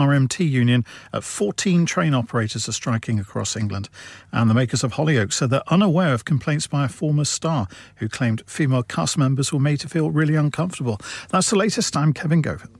RMT union, uh, 14 train operators are striking across England. And the makers of Hollyoaks said they're unaware of complaints by a former star who claimed female cast members were made to feel really uncomfortable. That's the latest. I'm Kevin Govan.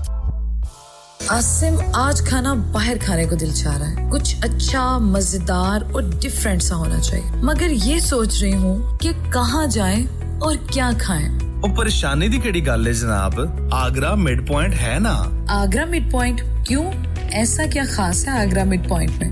آسم آج کھانا باہر کھانے کو دل چاہ رہا ہے۔ کچھ اچھا مزیدار اور ڈفرینٹ سا ہونا چاہیے۔ مگر یہ سوچ رہی ہوں کہ کہاں جائیں اور کیا کھائیں۔ اور پریشانی کیڑی گل ہے جناب؟ آگرہ مڈ پوائنٹ ہے نا؟ آگرہ مڈ پوائنٹ کیوں؟ ایسا کیا خاص ہے آگرہ مڈ پوائنٹ میں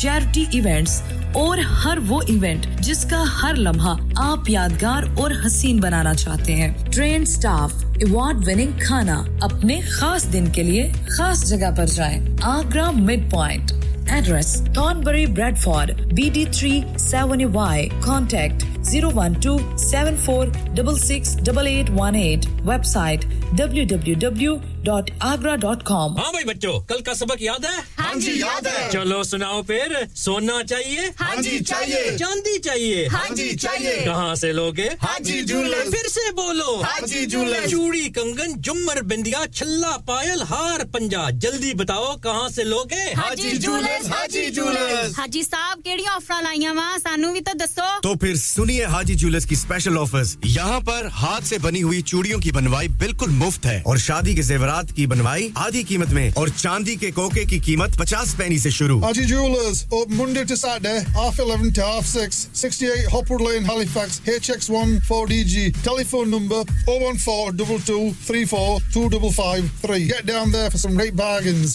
charity events اور ہر وہ ایونٹ جس کا ہر لمحہ آپ یادگار اور حسین بنانا چاہتے ہیں۔ ٹرین سٹاف ایوارڈ وننگ کھانا اپنے خاص دن کے لیے خاص جگہ پر جائیں۔ Agra mid point address Thornbury Bradford B D three seven Y contact zero one two seven four double six double eight one eight website W W W dot Agra dot com ہاں بھائی بچوں کل کا سبق یاد ہے؟ ہاں جی یاد ہے۔ چلو سناؤ پھر سونا چاہیے؟ ہاں جی چاہیے۔ چاندی چاہیے۔ ہاں جی چاہیے۔ کہاں سے لوگے ہاں جی جولر۔ پھر سے بولو۔ ہاں جی جولر۔ چوڑی کنگن جمر بندیا چھلا پائل ہار پنجا۔ جلدی بتاؤ کہاں سے لوگے ہاں جی جولر۔ ہاں جی جولر۔ ہاں جی صاحب کیڑی آفر لائیاں وا سانو بھی تو دسو۔ تو پھر سنی سنیے حاجی جولس کی اسپیشل آفرز یہاں پر ہاتھ سے بنی ہوئی چوڑیوں کی بنوائی بالکل مفت ہے اور شادی کے زیورات کی بنوائی آدھی قیمت میں اور چاندی کے کوکے کی قیمت پچاس پینی سے شروع. Haji jewellers Monday to Saturday half 11 to half 6 68 Hopwood lane Halifax H X 14DG telephone number 01422342553 get down there for some great bargains.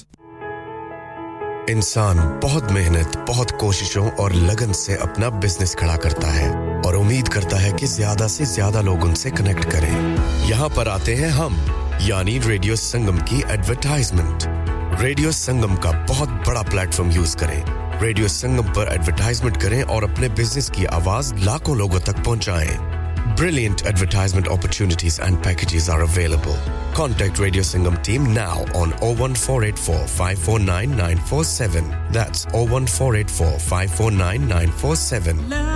انسان بہت محنت بہت کوششوں اور لگن سے اپنا بزنس کھڑا کرتا ہے۔ اور امید کرتا ہے کہ زیادہ سے زیادہ لوگ ان سے کنیکٹ کریں یہاں پر آتے ہیں ہم یعنی ریڈیو سنگم کی ایڈورٹائزمنٹ ریڈیو سنگم کا بہت بڑا پلیٹ فارم یوز کریں ریڈیو سنگم پر ایڈورٹائزمنٹ کریں اور اپنے بزنس کی آواز لاکھوں لوگوں تک پہنچائیں Brilliant advertisement opportunities and packages are available. Contact Radio Singham team now on 01484 549 947. That's 01484 549 947.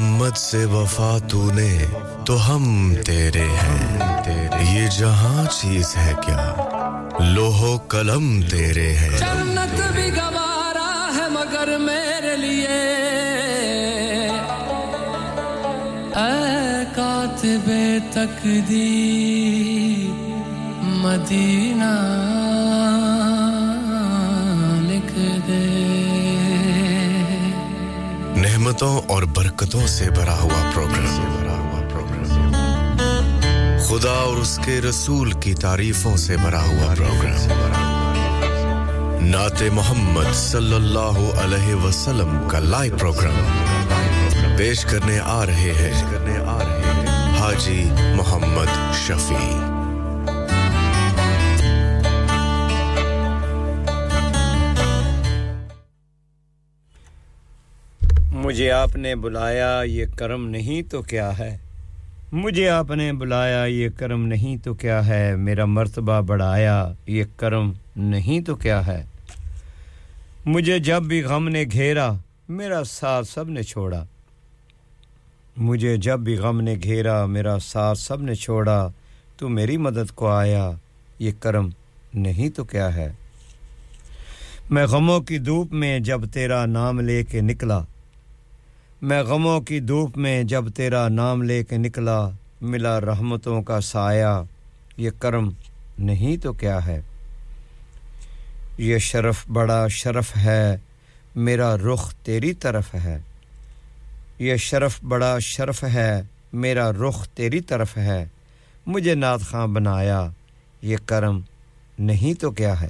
محمد سے وفا تو نے تو ہم تیرے ہیں۔ یہ جہاں چیز ہے کیا؟ لوہو قلم تیرے ہیں۔ جنت بھی گوارا ہے مگر میرے لیے۔ اے کاتب تقدیر، مدینہ نعمتوں اور برکتوں سے بھرا ہوا پروگرام خدا اور اس کے رسول کی تعریفوں سے بھرا ہوا پروگرام نعت محمد صلی اللہ علیہ وسلم کا لائیو پروگرام پیش کرنے آ رہے ہیں حاجی محمد شفیع. مجھے آپ نے بلایا یہ کرم نہیں تو کیا ہے؟ مجھے آپ نے بلایا یہ کرم نہیں تو کیا ہے؟ میرا مرتبہ بڑھایا یہ کرم نہیں تو کیا ہے؟ مجھے جب بھی غم نے گھیرا، میرا ساتھ سب نے چھوڑا۔ مجھے جب بھی غم نے گھیرا، میرا ساتھ سب نے چھوڑا، تو میری مدد کو آیا، یہ کرم نہیں تو کیا ہے؟ میں غموں کی دھوپ میں جب تیرا نام لے کے نکلا میں غموں کی دھوپ میں جب تیرا نام لے کے نکلا، ملا رحمتوں کا سایہ، یہ کرم نہیں تو کیا ہے؟ یہ شرف بڑا شرف ہے، میرا رخ تیری طرف ہے۔ یہ شرف بڑا شرف ہے، میرا رخ تیری طرف ہے۔ مجھے نعت خاں بنایا، یہ کرم نہیں تو کیا ہے؟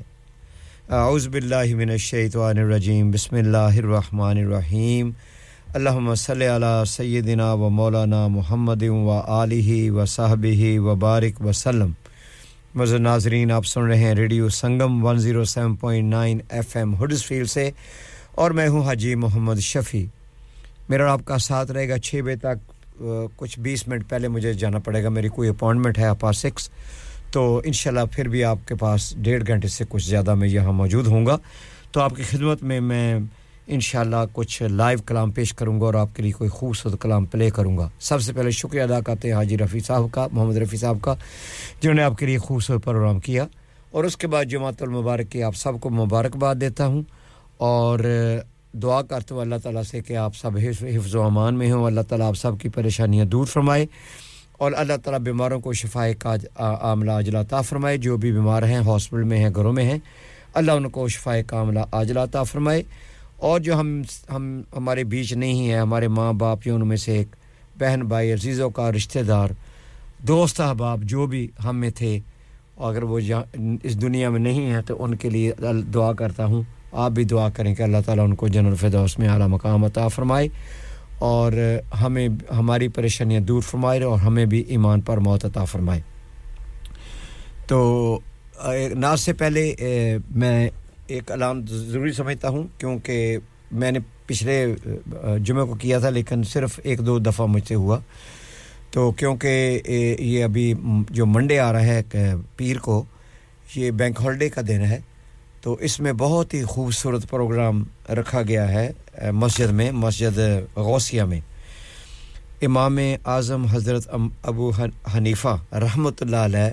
اعوذ باللہ من الشیطان الرجیم، بسم اللہ الرحمن الرحیم۔ اللہم صلی علی سیدنا و مولانا محمد و علیہ و صحبہ و بارک وسلم مزر ناظرین، آپ سن رہے ہیں radio Sangam 107.9 F M Huddersfield سے اور میں ہوں حاجی محمد شفیع۔ میرا آپ کا ساتھ رہے گا چھ بجے تک کچھ بیس منٹ پہلے مجھے جانا پڑے گا۔ میری کوئی اپوائنٹمنٹ ہے آپ سکس تو انشاءاللہ پھر بھی آپ کے پاس ڈیڑھ گھنٹے سے کچھ زیادہ میں یہاں موجود ہوں گا۔ تو آپ کی خدمت میں میں انشاءاللہ کچھ لائیو کلام پیش کروں گا اور آپ کے لیے کوئی خوبصورت کلام پلے کروں گا۔ سب سے پہلے شکریہ ادا کرتے ہیں حاجی رفیع صاحب کا، محمد رفیع صاحب کا، جنہوں نے آپ کے لیے خوبصورت پروگرام کیا۔ اور اس کے بعد جماعت المبارک کی آپ سب کو مبارکباد دیتا ہوں۔ اور دعا کرتا ہوں اللہ تعالیٰ سے کہ آپ سب حفظ و امان میں ہوں۔ اللہ تعالیٰ آپ سب کی پریشانیاں دور فرمائے۔ اور اللہ تعالیٰ بیماروں کو شفاء کا عاملہ عاجلہ عطا فرمائے۔ جو بھی بیمار ہیں، ہاسپٹل میں ہیں، گھروں میں ہیں، اللہ ان کو شفا کا عاملہ عاجلہ عطا فرمائے۔ اور جو ہم ہم ہمارے بیچ نہیں ہیں، ہمارے ماں باپ یوں ان میں سے ایک بہن بھائی، عزیزوں کا رشتہ دار، دوست احباب جو بھی ہم میں تھے، اگر وہ اس دنیا میں نہیں ہیں تو ان کے لیے دعا کرتا ہوں۔ آپ بھی دعا کریں کہ اللہ تعالیٰ ان کو جن الفدوس میں اعلیٰ مقام عطا فرمائے اور ہمیں ہماری پریشانیاں دور فرمائے اور ہمیں بھی ایمان پر موت عطا فرمائے۔ تو ناز سے پہلے میں ایک علام ضروری سمجھتا ہوں، کیونکہ میں نے پچھلے جمعہ کو کیا تھا، لیکن صرف ایک دو دفعہ مجھ سے ہوا۔ تو کیونکہ یہ ابھی جو منڈے آ رہا ہے پیر کو، یہ بینک ہالیڈے کا دن ہے۔ تو اس میں بہت ہی خوبصورت پروگرام رکھا گیا ہے مسجد میں، مسجد غوثیہ میں۔ امام اعظم حضرت ابو حنیفہ رحمۃ اللہ علیہ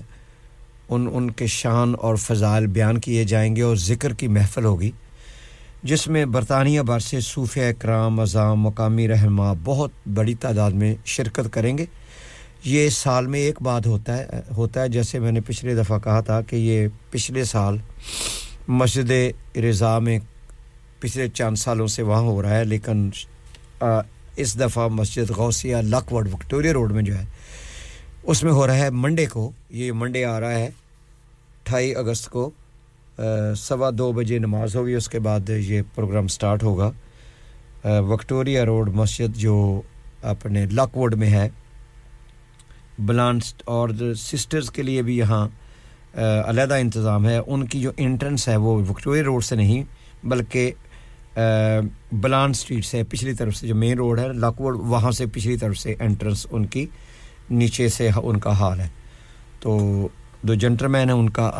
ان ان کے شان اور فضائل بیان کیے جائیں گے اور ذکر کی محفل ہوگی، جس میں برطانیہ بھر سے صوفیہ اکرام اذام مقامی رہنما بہت بڑی تعداد میں شرکت کریں گے۔ یہ سال میں ایک بات ہوتا ہے ہوتا ہے، جیسے میں نے پچھلے دفعہ کہا تھا کہ یہ پچھلے سال مسجد رضا میں پچھلے چند سالوں سے وہاں ہو رہا ہے، لیکن اس دفعہ مسجد غوثیہ لاکوڈ وکٹوریا روڈ میں جو ہے اس میں ہو رہا ہے منڈے کو، یہ منڈے آ رہا ہے، اٹھائی اگست کو سوا دو بجے نماز ہوگی، اس کے بعد یہ پروگرام سٹارٹ ہوگا۔ وکٹوریا روڈ مسجد جو اپنے لک ووڈ میں ہے۔ بلانسٹ اور سسٹرز کے لیے بھی یہاں علیحدہ انتظام ہے۔ ان کی جو انٹرنس ہے وہ وکٹوریا روڈ سے نہیں، بلکہ بلان سٹریٹ سے پچھلی طرف سے جو مین روڈ ہے، لک ووڈ وہاں سے پچھلی طرف سے انٹرنس ان کی نیچے سے ان کا حال ہے۔ تو دو جنٹر مین ہیں، ان کا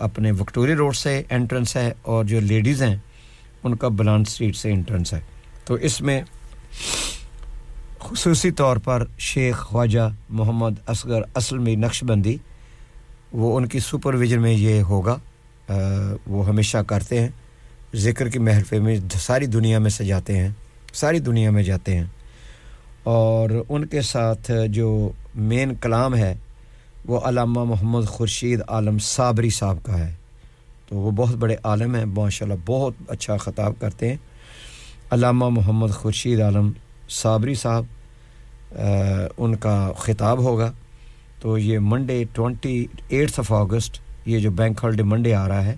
اپنے وکٹوریہ روڈ سے انٹرنس ہے اور جو لیڈیز ہیں، ان کا بلان اسٹریٹ سے انٹرنس ہے۔ تو اس میں خصوصی طور پر شیخ خواجہ محمد اصغر اصل میں نقش بندی، وہ ان کی سپرویژن میں یہ ہوگا۔ وہ ہمیشہ کرتے ہیں۔ ذکر کی محرفے میں ساری دنیا میں سجاتے ہیں، ساری دنیا میں جاتے ہیں۔ اور ان کے ساتھ جو مین کلام ہے، وہ علامہ محمد خورشید عالم صابری صاحب کا ہے۔ تو وہ بہت بڑے عالم ہیں ماشاء اللہ بہت اچھا خطاب کرتے ہیں۔ علامہ محمد خورشید عالم صابری صاحب ان کا خطاب ہوگا۔ تو یہ Monday twenty eighth of August یہ جو بینک ہالڈے منڈے آ رہا ہے،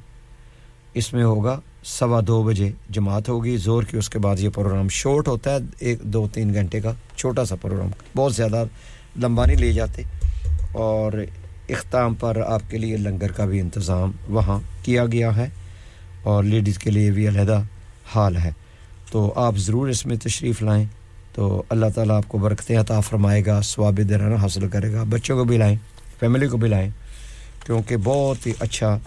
اس میں ہوگا۔ سوا دو بجے جماعت ہوگی، زور کی اس کے بعد یہ پروگرام شورٹ ہوتا ہے، ایک دو تین گھنٹے کا چھوٹا سا پروگرام، بہت زیادہ لمبا نہیں لے جاتے۔ اور اختتام پر آپ کے لیے لنگر کا بھی انتظام وہاں کیا گیا ہے۔ اور لیڈیز کے لیے بھی علیحدہ حال ہے۔ تو آپ ضرور اس میں تشریف لائیں۔ تو اللہ تعالیٰ آپ کو برکت عطا فرمائے گا، ثواب درانہ حاصل کرے گا، بچوں کو بھی لائیں، فیملی کو بھی لائیں، کیونکہ بہت ہی اچھا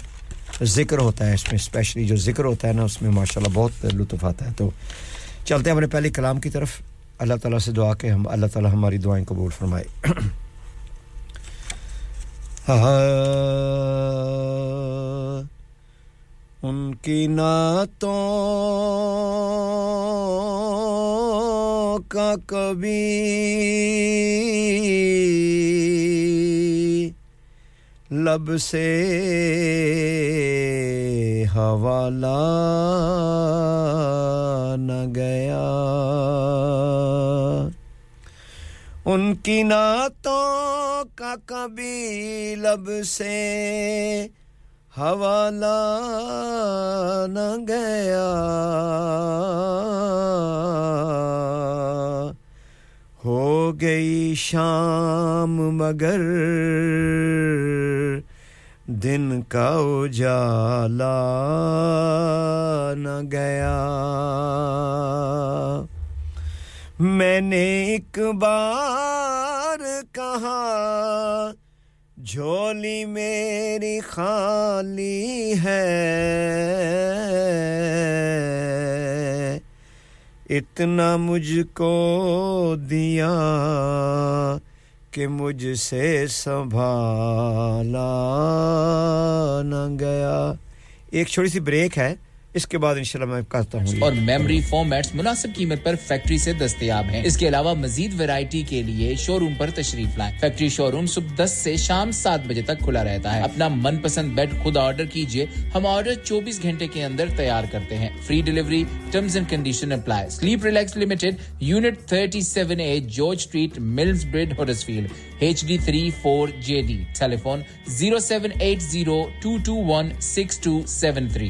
ذکر ہوتا ہے اس میں اسپیشلی جو ذکر ہوتا ہے نا، اس میں ماشاءاللہ بہت لطف آتا ہے۔ تو چلتے ہیں اپنے پہلے کلام کی طرف۔ اللہ تعالیٰ سے دعا کہ ہم، اللہ تعالیٰ ہماری دعائیں قبول فرمائے۔ ان کی نعتوں کا کبھی لب سے حوالہ نہ گیا۔ ان کی نعتوں کا کبھی لب سے حوالہ نہ گیا۔ ہو گئی شام مگر دن کا اجالا نہ گیا۔ میں نے ایک بار کہا، جھولی میری خالی ہے۔ اتنا مجھ کو دیا کہ مجھ سے سنبھالا نہ گیا۔ ایک چھوٹی سی بریک ہے۔ اس کے بعد انشاءاللہ میں کرتا ہوں۔ اور میموری فارمیٹس مناسب قیمت پر فیکٹری سے دستیاب ہیں۔ اس کے علاوہ مزید ویرائٹی کے لیے شو روم پر تشریف لائیں۔ فیکٹری شو روم صبح دس سے شام سات بجے تک کھلا رہتا ہے۔ اپنا من پسند بیڈ خود آرڈر کیجیے ہم آرڈر چوبیس گھنٹے کے اندر تیار کرتے ہیں۔ Free delivery terms and condition apply sleep relax limited unit thirty seven A George street mills Brad Horsfield H D three four J D zero seven eight zero two two one six two seven three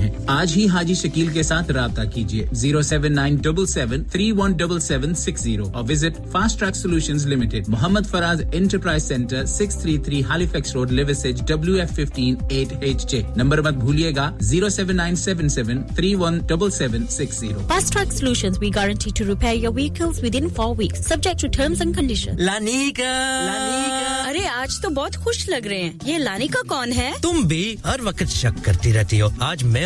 ہیں آج ہی حاجی شکیل کے ساتھ رابطہ کیجیے zero seven nine double seven three one double seven six zero اور visit fast track solution limited Muhammad Faraz enterprise centre six three three Halifax road Liversedge W F fifteen eight H J number مت بھولیے گا zero seven nine seven seven three one double seven six zero. Fast track solution we guarantee to repair your vehicles within four weeks subject to terms and condition ارے آج تو بہت خوش لگ رہے ہیں۔ یہ لانیکا کون ہے؟ تم بھی ہر وقت شک کرتی رہتی ہو۔ آج میں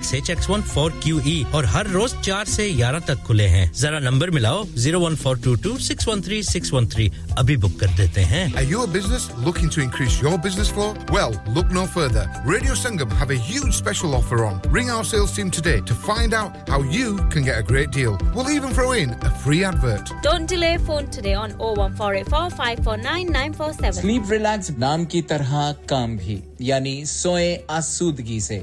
باغ H X one four Q E اور ہر روز چار سے گیارہ تک کھلے ہیں۔ ذرا number ملاؤ zero one four two two six one three six one three ابھی بک کر دیتے ہیں۔ نام کی طرح کام بھی یعنی سوئیں آسودگی سے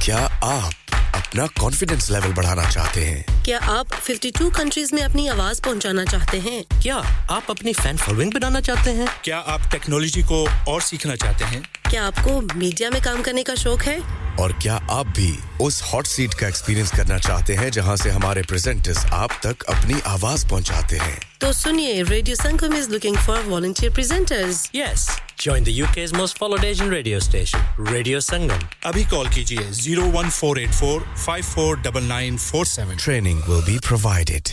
کیا آپ اپنا کانفیڈینس لیول بڑھانا چاہتے ہیں۔ کیا آپ 52 کنٹریز میں اپنی آواز پہنچانا چاہتے ہیں؟ کیا آپ اپنی فین فالوئنگ بنانا چاہتے ہیں؟ کیا آپ ٹیکنالوجی کو اور سیکھنا چاہتے ہیں؟ کیا آپ کو میڈیا میں کام کرنے کا شوق ہے؟ اور کیا آپ بھی اس ہاٹ سیٹ کا ایکسپیرینس کرنا چاہتے ہیں جہاں سے ہمارے پریزنٹرز آپ تک اپنی آواز پہنچاتے ہیں؟ تو سنیے radio Sangam is looking for volunteer presenters yes join the UK's most followed Asian radio station radio Sangam ابھی کال کیجیے 01484 84 549947. Training will be provided.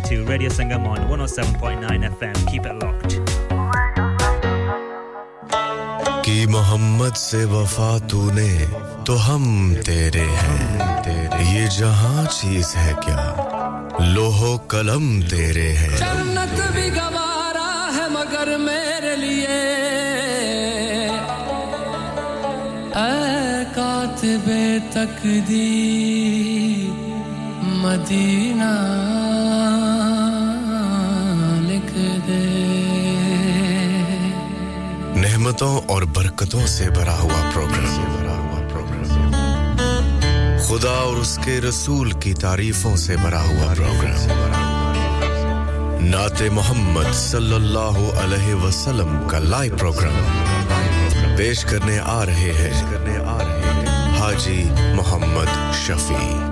listening to Radio Sangam on 107.9 FM. Keep it locked. کی محمد سے وفا تو نے تو ہم تیرے ہیں یہ جہاں چیز ہے کیا لوہو قلم تیرے ہیں جنت بھی گوارا ہے مگر میرے لیے اے کاتب تقدیر مدینہ نعمتوں اور برکتوں سے بھرا ہوا پروگرام خدا اور اس کے رسول کی تعریفوں سے بھرا ہوا پروگرام نعت محمد صلی اللہ علیہ وسلم کا لائیو پروگرام پیش کرنے آ رہے ہیں حاجی محمد شفیع.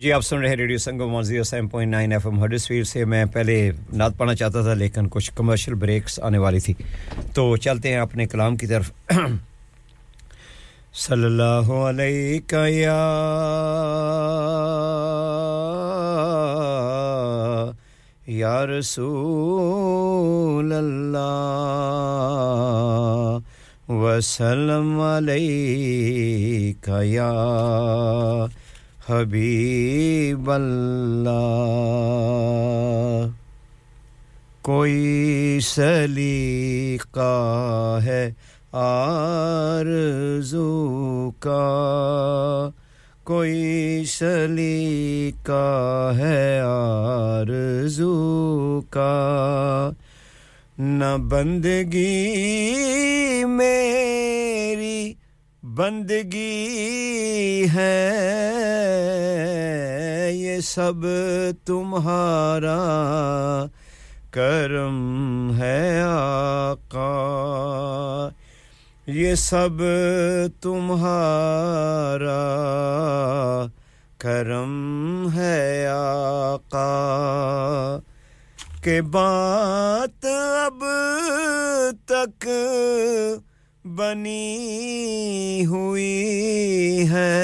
جی آپ سن رہے ہیں ریڈیو سنگم اور seven point nine F M Huddersfield سے میں پہلے نعت پڑھنا چاہتا تھا، لیکن کچھ کمرشل بریکس آنے والی تھی۔ تو چلتے ہیں اپنے کلام کی طرف۔ صلی اللہ علیہ یا یا رسول اللہ، وسلم علیہ یا حبیب اللہ، کوئی سلیقہ ہے آرزو کا، کوئی سلیقہ ہے آرزو کا۔ نہ بندگی میری بندگی ہے۔ یہ سب تمہارا کرم ہے آقا۔ یہ سب تمہارا کرم ہے آقا۔ کہ بات اب تک بنی ہوئی ہے۔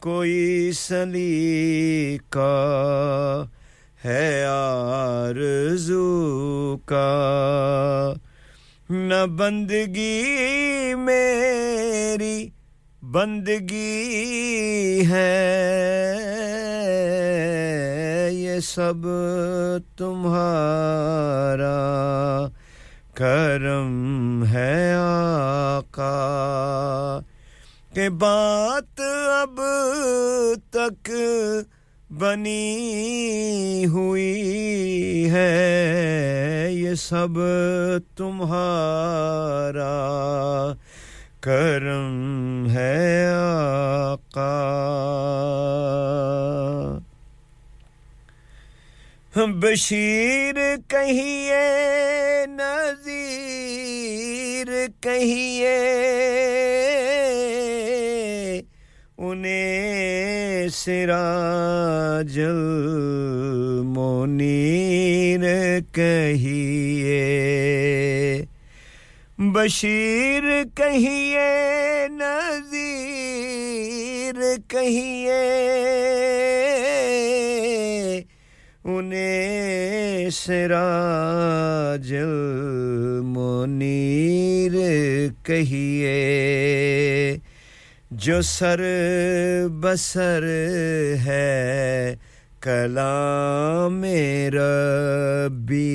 کوئی سلیقہ ہے آرزو کا۔ نہ بندگی میری بندگی ہے۔ یہ سب تمہارا کرم ہے آقا کہ بات اب تک بنی ہوئی ہے، یہ سب تمہارا کرم ہے آقا۔ بشیر کہیے نذیر کہیے انہیں سراج المنیر کہیے بشیر کہیے نذیر کہیے انہیں سراج المنیر کہیے، جو سر بسر ہے کلام ربی،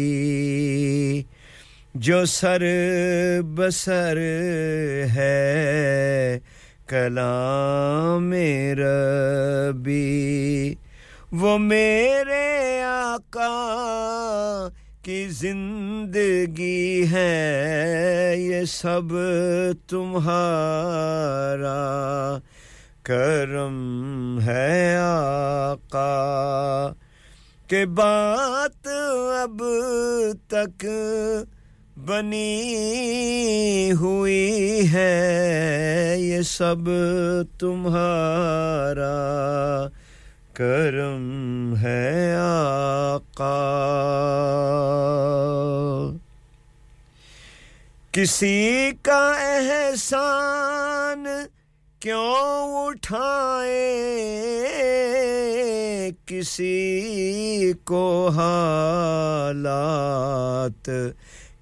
جو سر بسر ہے کلام ربی۔ وہ میرے آقا کی زندگی ہے، یہ سب تمہارا کرم ہے آقا۔ کہ بات اب تک بنی ہوئی ہے، یہ سب تمہارا کرم ہے آقا۔ کسی کا احسان کیوں اٹھائے؟ کسی کو حالات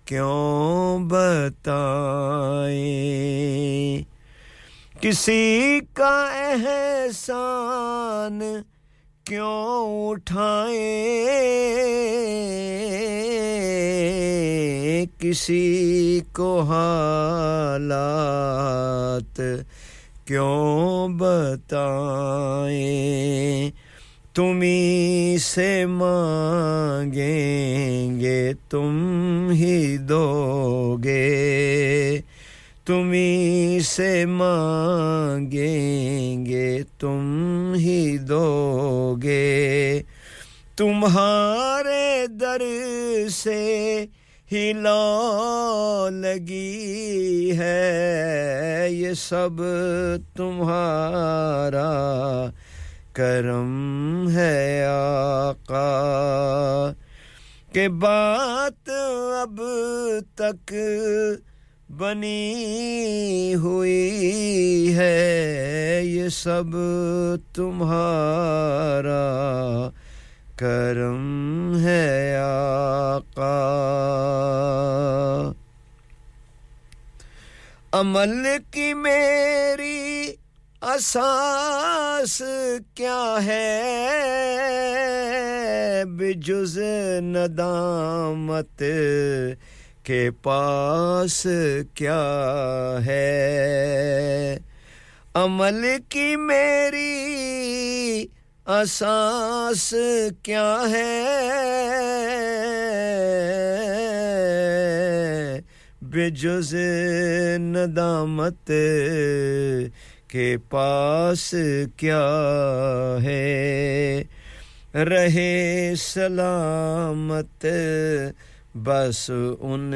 کیوں بتائیں؟ کسی کا احسان کیوں اٹھائیں کسی کو حالات کیوں بتائیں؟ تمہیں سے مانگیں گے، تم ہی دو گے۔ تمہیں سے مانگیں گے، تم ہی دو گے تمہارے در سے ہی لو لگی ہے، یہ سب تمہارا کرم ہے آقا۔ کہ بات اب تک بنی ہوئی ہے یہ سب تمہارا کرم ہے آقا۔ عمل کی میری اساس کیا ہے؟ بجز ندامت کے پاس کیا ہے؟ عمل کی میری اساس کیا ہے؟ بے جز ندامت کے پاس کیا ہے؟ رہے سلامت بس ان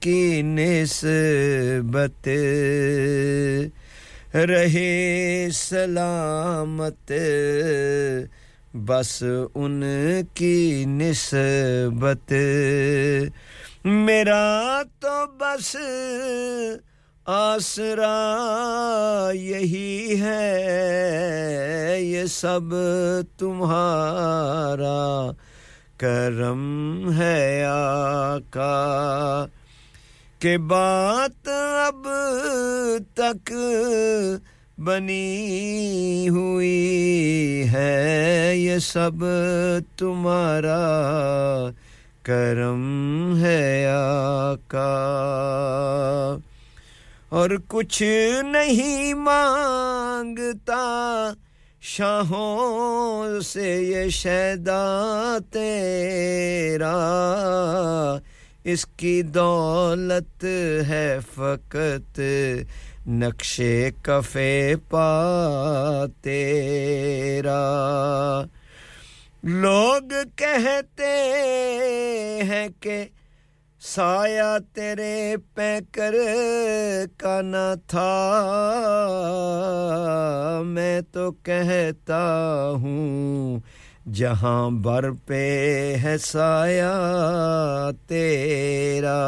کی نسبت رہے سلامت، بس ان کی نسبت میرا تو بس آسرا یہی ہے، یہ سب تمہارا کرم ہے آقا کہ بات اب تک بنی ہوئی ہے، یہ سب تمہارا کرم ہے آقا۔ اور کچھ نہیں مانگتا شاہوں سے یہ شیدا تیرا۔ اس کی دولت ہے فقط نقش کفے پا تیرا۔ لوگ کہتے ہیں کہ سایہ تیرے پیکر کا نہ تھا۔ میں تو کہتا ہوں، جہاں بر پہ ہے سایہ تیرا۔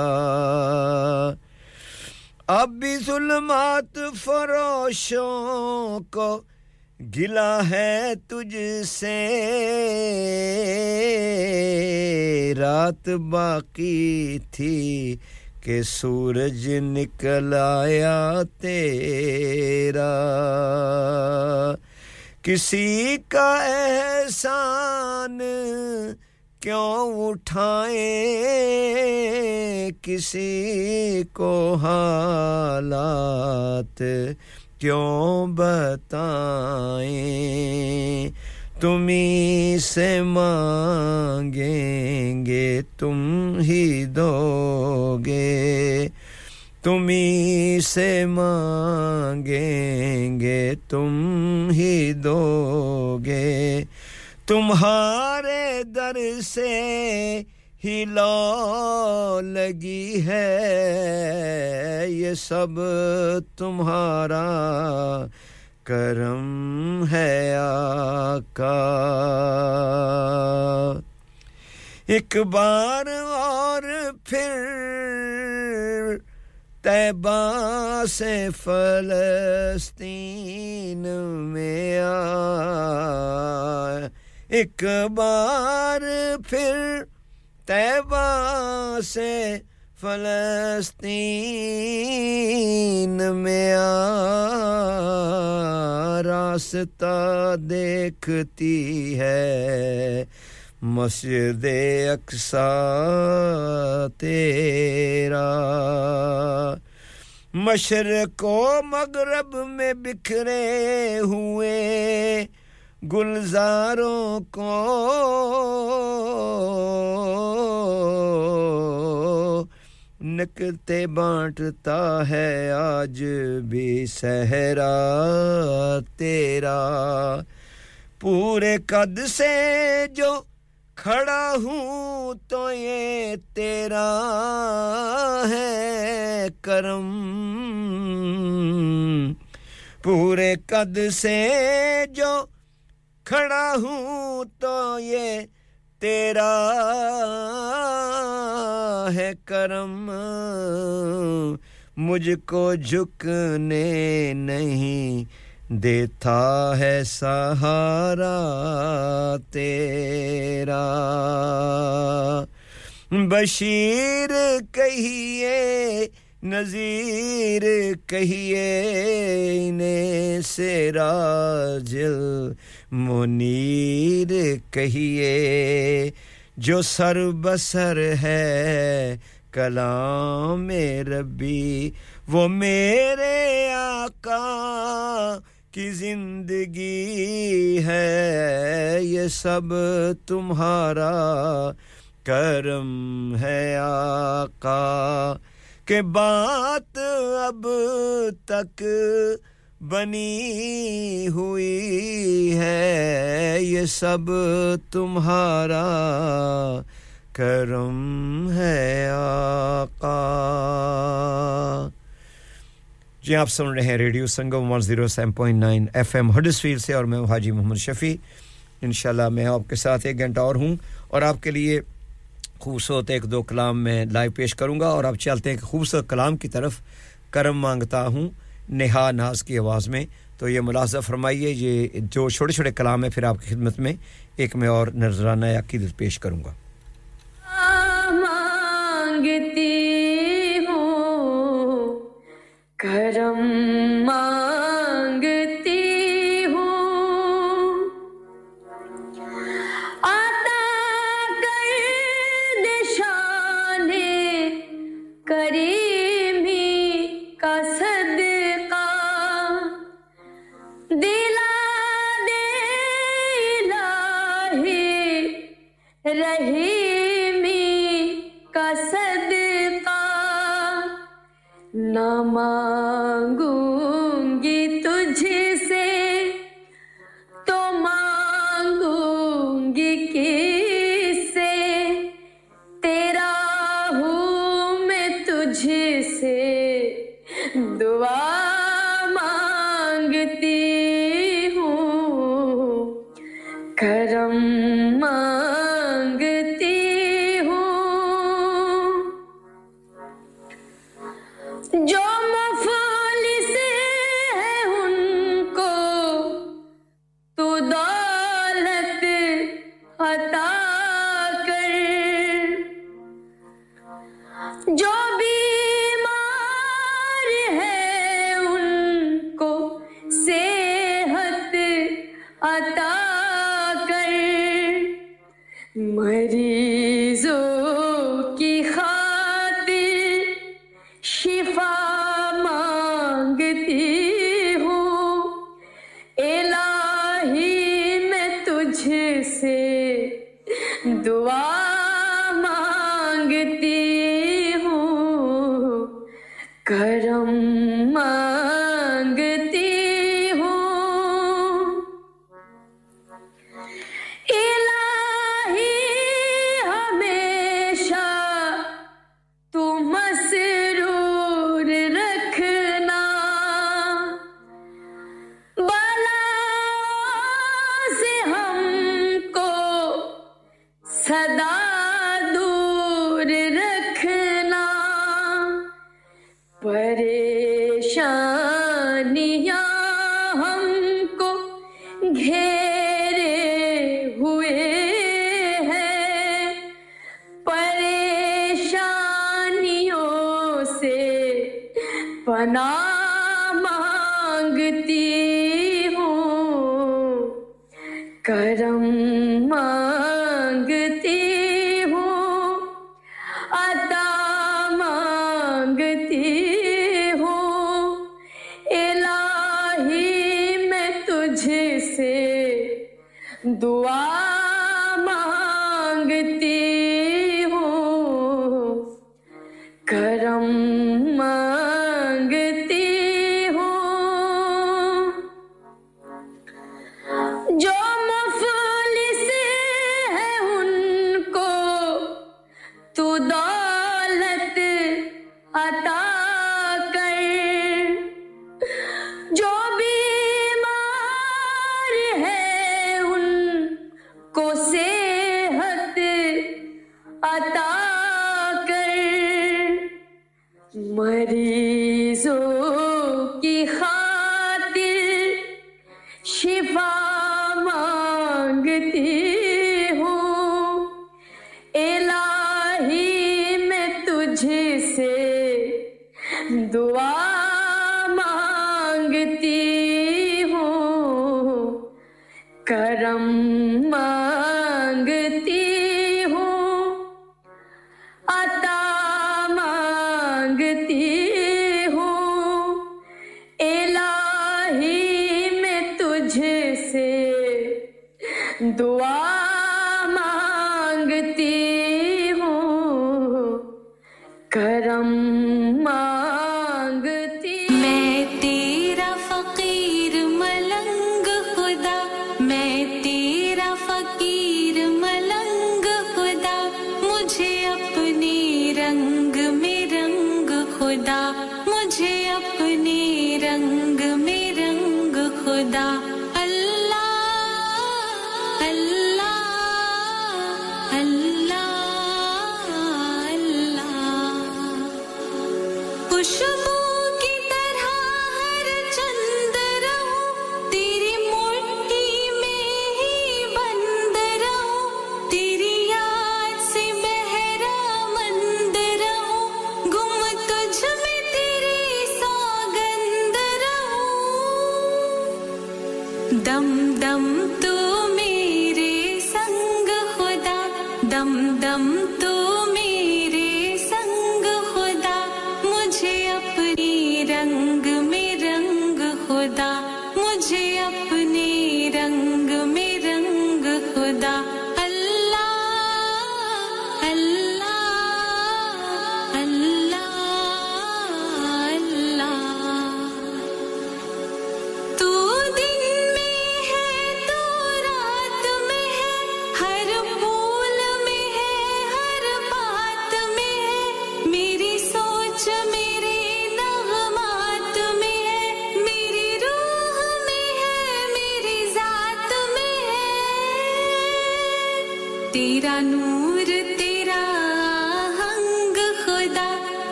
اب بھی ظلمات فروشوں کو گلا ہے تجھ سے۔ رات باقی تھی کہ سورج نکل آیا تیرا۔ کسی کا احسان کیوں اٹھائیں کسی کو حالات کیوں بتائیں؟ تمہیں سے مانگیں گے، تم ہی دو گے تمہیں سے مانگیں گے، تم ہی دو گے تمہارے در سے ہی لو لگی ہے۔ یہ سب تمہارا کرم ہے آقا۔ ایک بار اور پھر تیبہ سے فلسطین میں آ۔ ایک بار پھر تیبہ سے فلسطین میں آ راستہ دیکھتی ہے۔ مسجد اقصا تیرا۔ مشرق و مغرب میں بکھرے ہوئے۔ گلزاروں کو نکتے بانٹتا ہے آج بھی صحرا تیرا پورے قد سے جو کھڑا ہوں تو یہ تیرا ہے کرم پورے قد سے جو کھڑا ہوں تو یہ تیرا ہے کرم۔ مجھ کو جھکنے نہیں دیتا ہے سہارا تیرا۔ بشیر کہیے نظیر کہیے نے سراجل منیر کہیے، جو سر بسر ہے کلام ربی، وہ میرے آقا کی زندگی ہے، یہ سب تمہارا کرم ہے آقا۔ کہ بات اب تک بنی ہوئی ہے، یہ سب تمہارا کرم ہے آقا۔ جی آپ سن رہے ہیں radio Sangam one zero seven point nine F M Huddersfield سے اور میں حاجی محمد شفیع۔ انشاءاللہ میں آپ کے ساتھ ایک گھنٹہ اور ہوں اور آپ کے لیے خوبصورت ایک دو کلام میں لائیو پیش کروں گا اور اب چلتے ہیں خوبصورت کلام کی طرف کرم مانگتا ہوں نہا ناز کی آواز میں۔ تو یہ ملاحظہ فرمائیے، یہ جو چھوٹے چھوٹے کلام ہیں، پھر آپ کی خدمت میں ایک میں اور نذرانہ عقیدت پیش کروں گا۔ مانگتی ہوں، کرم مانگ among no.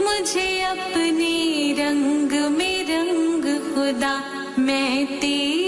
مجھے اپنے رنگ میں رنگ خدا میں تیر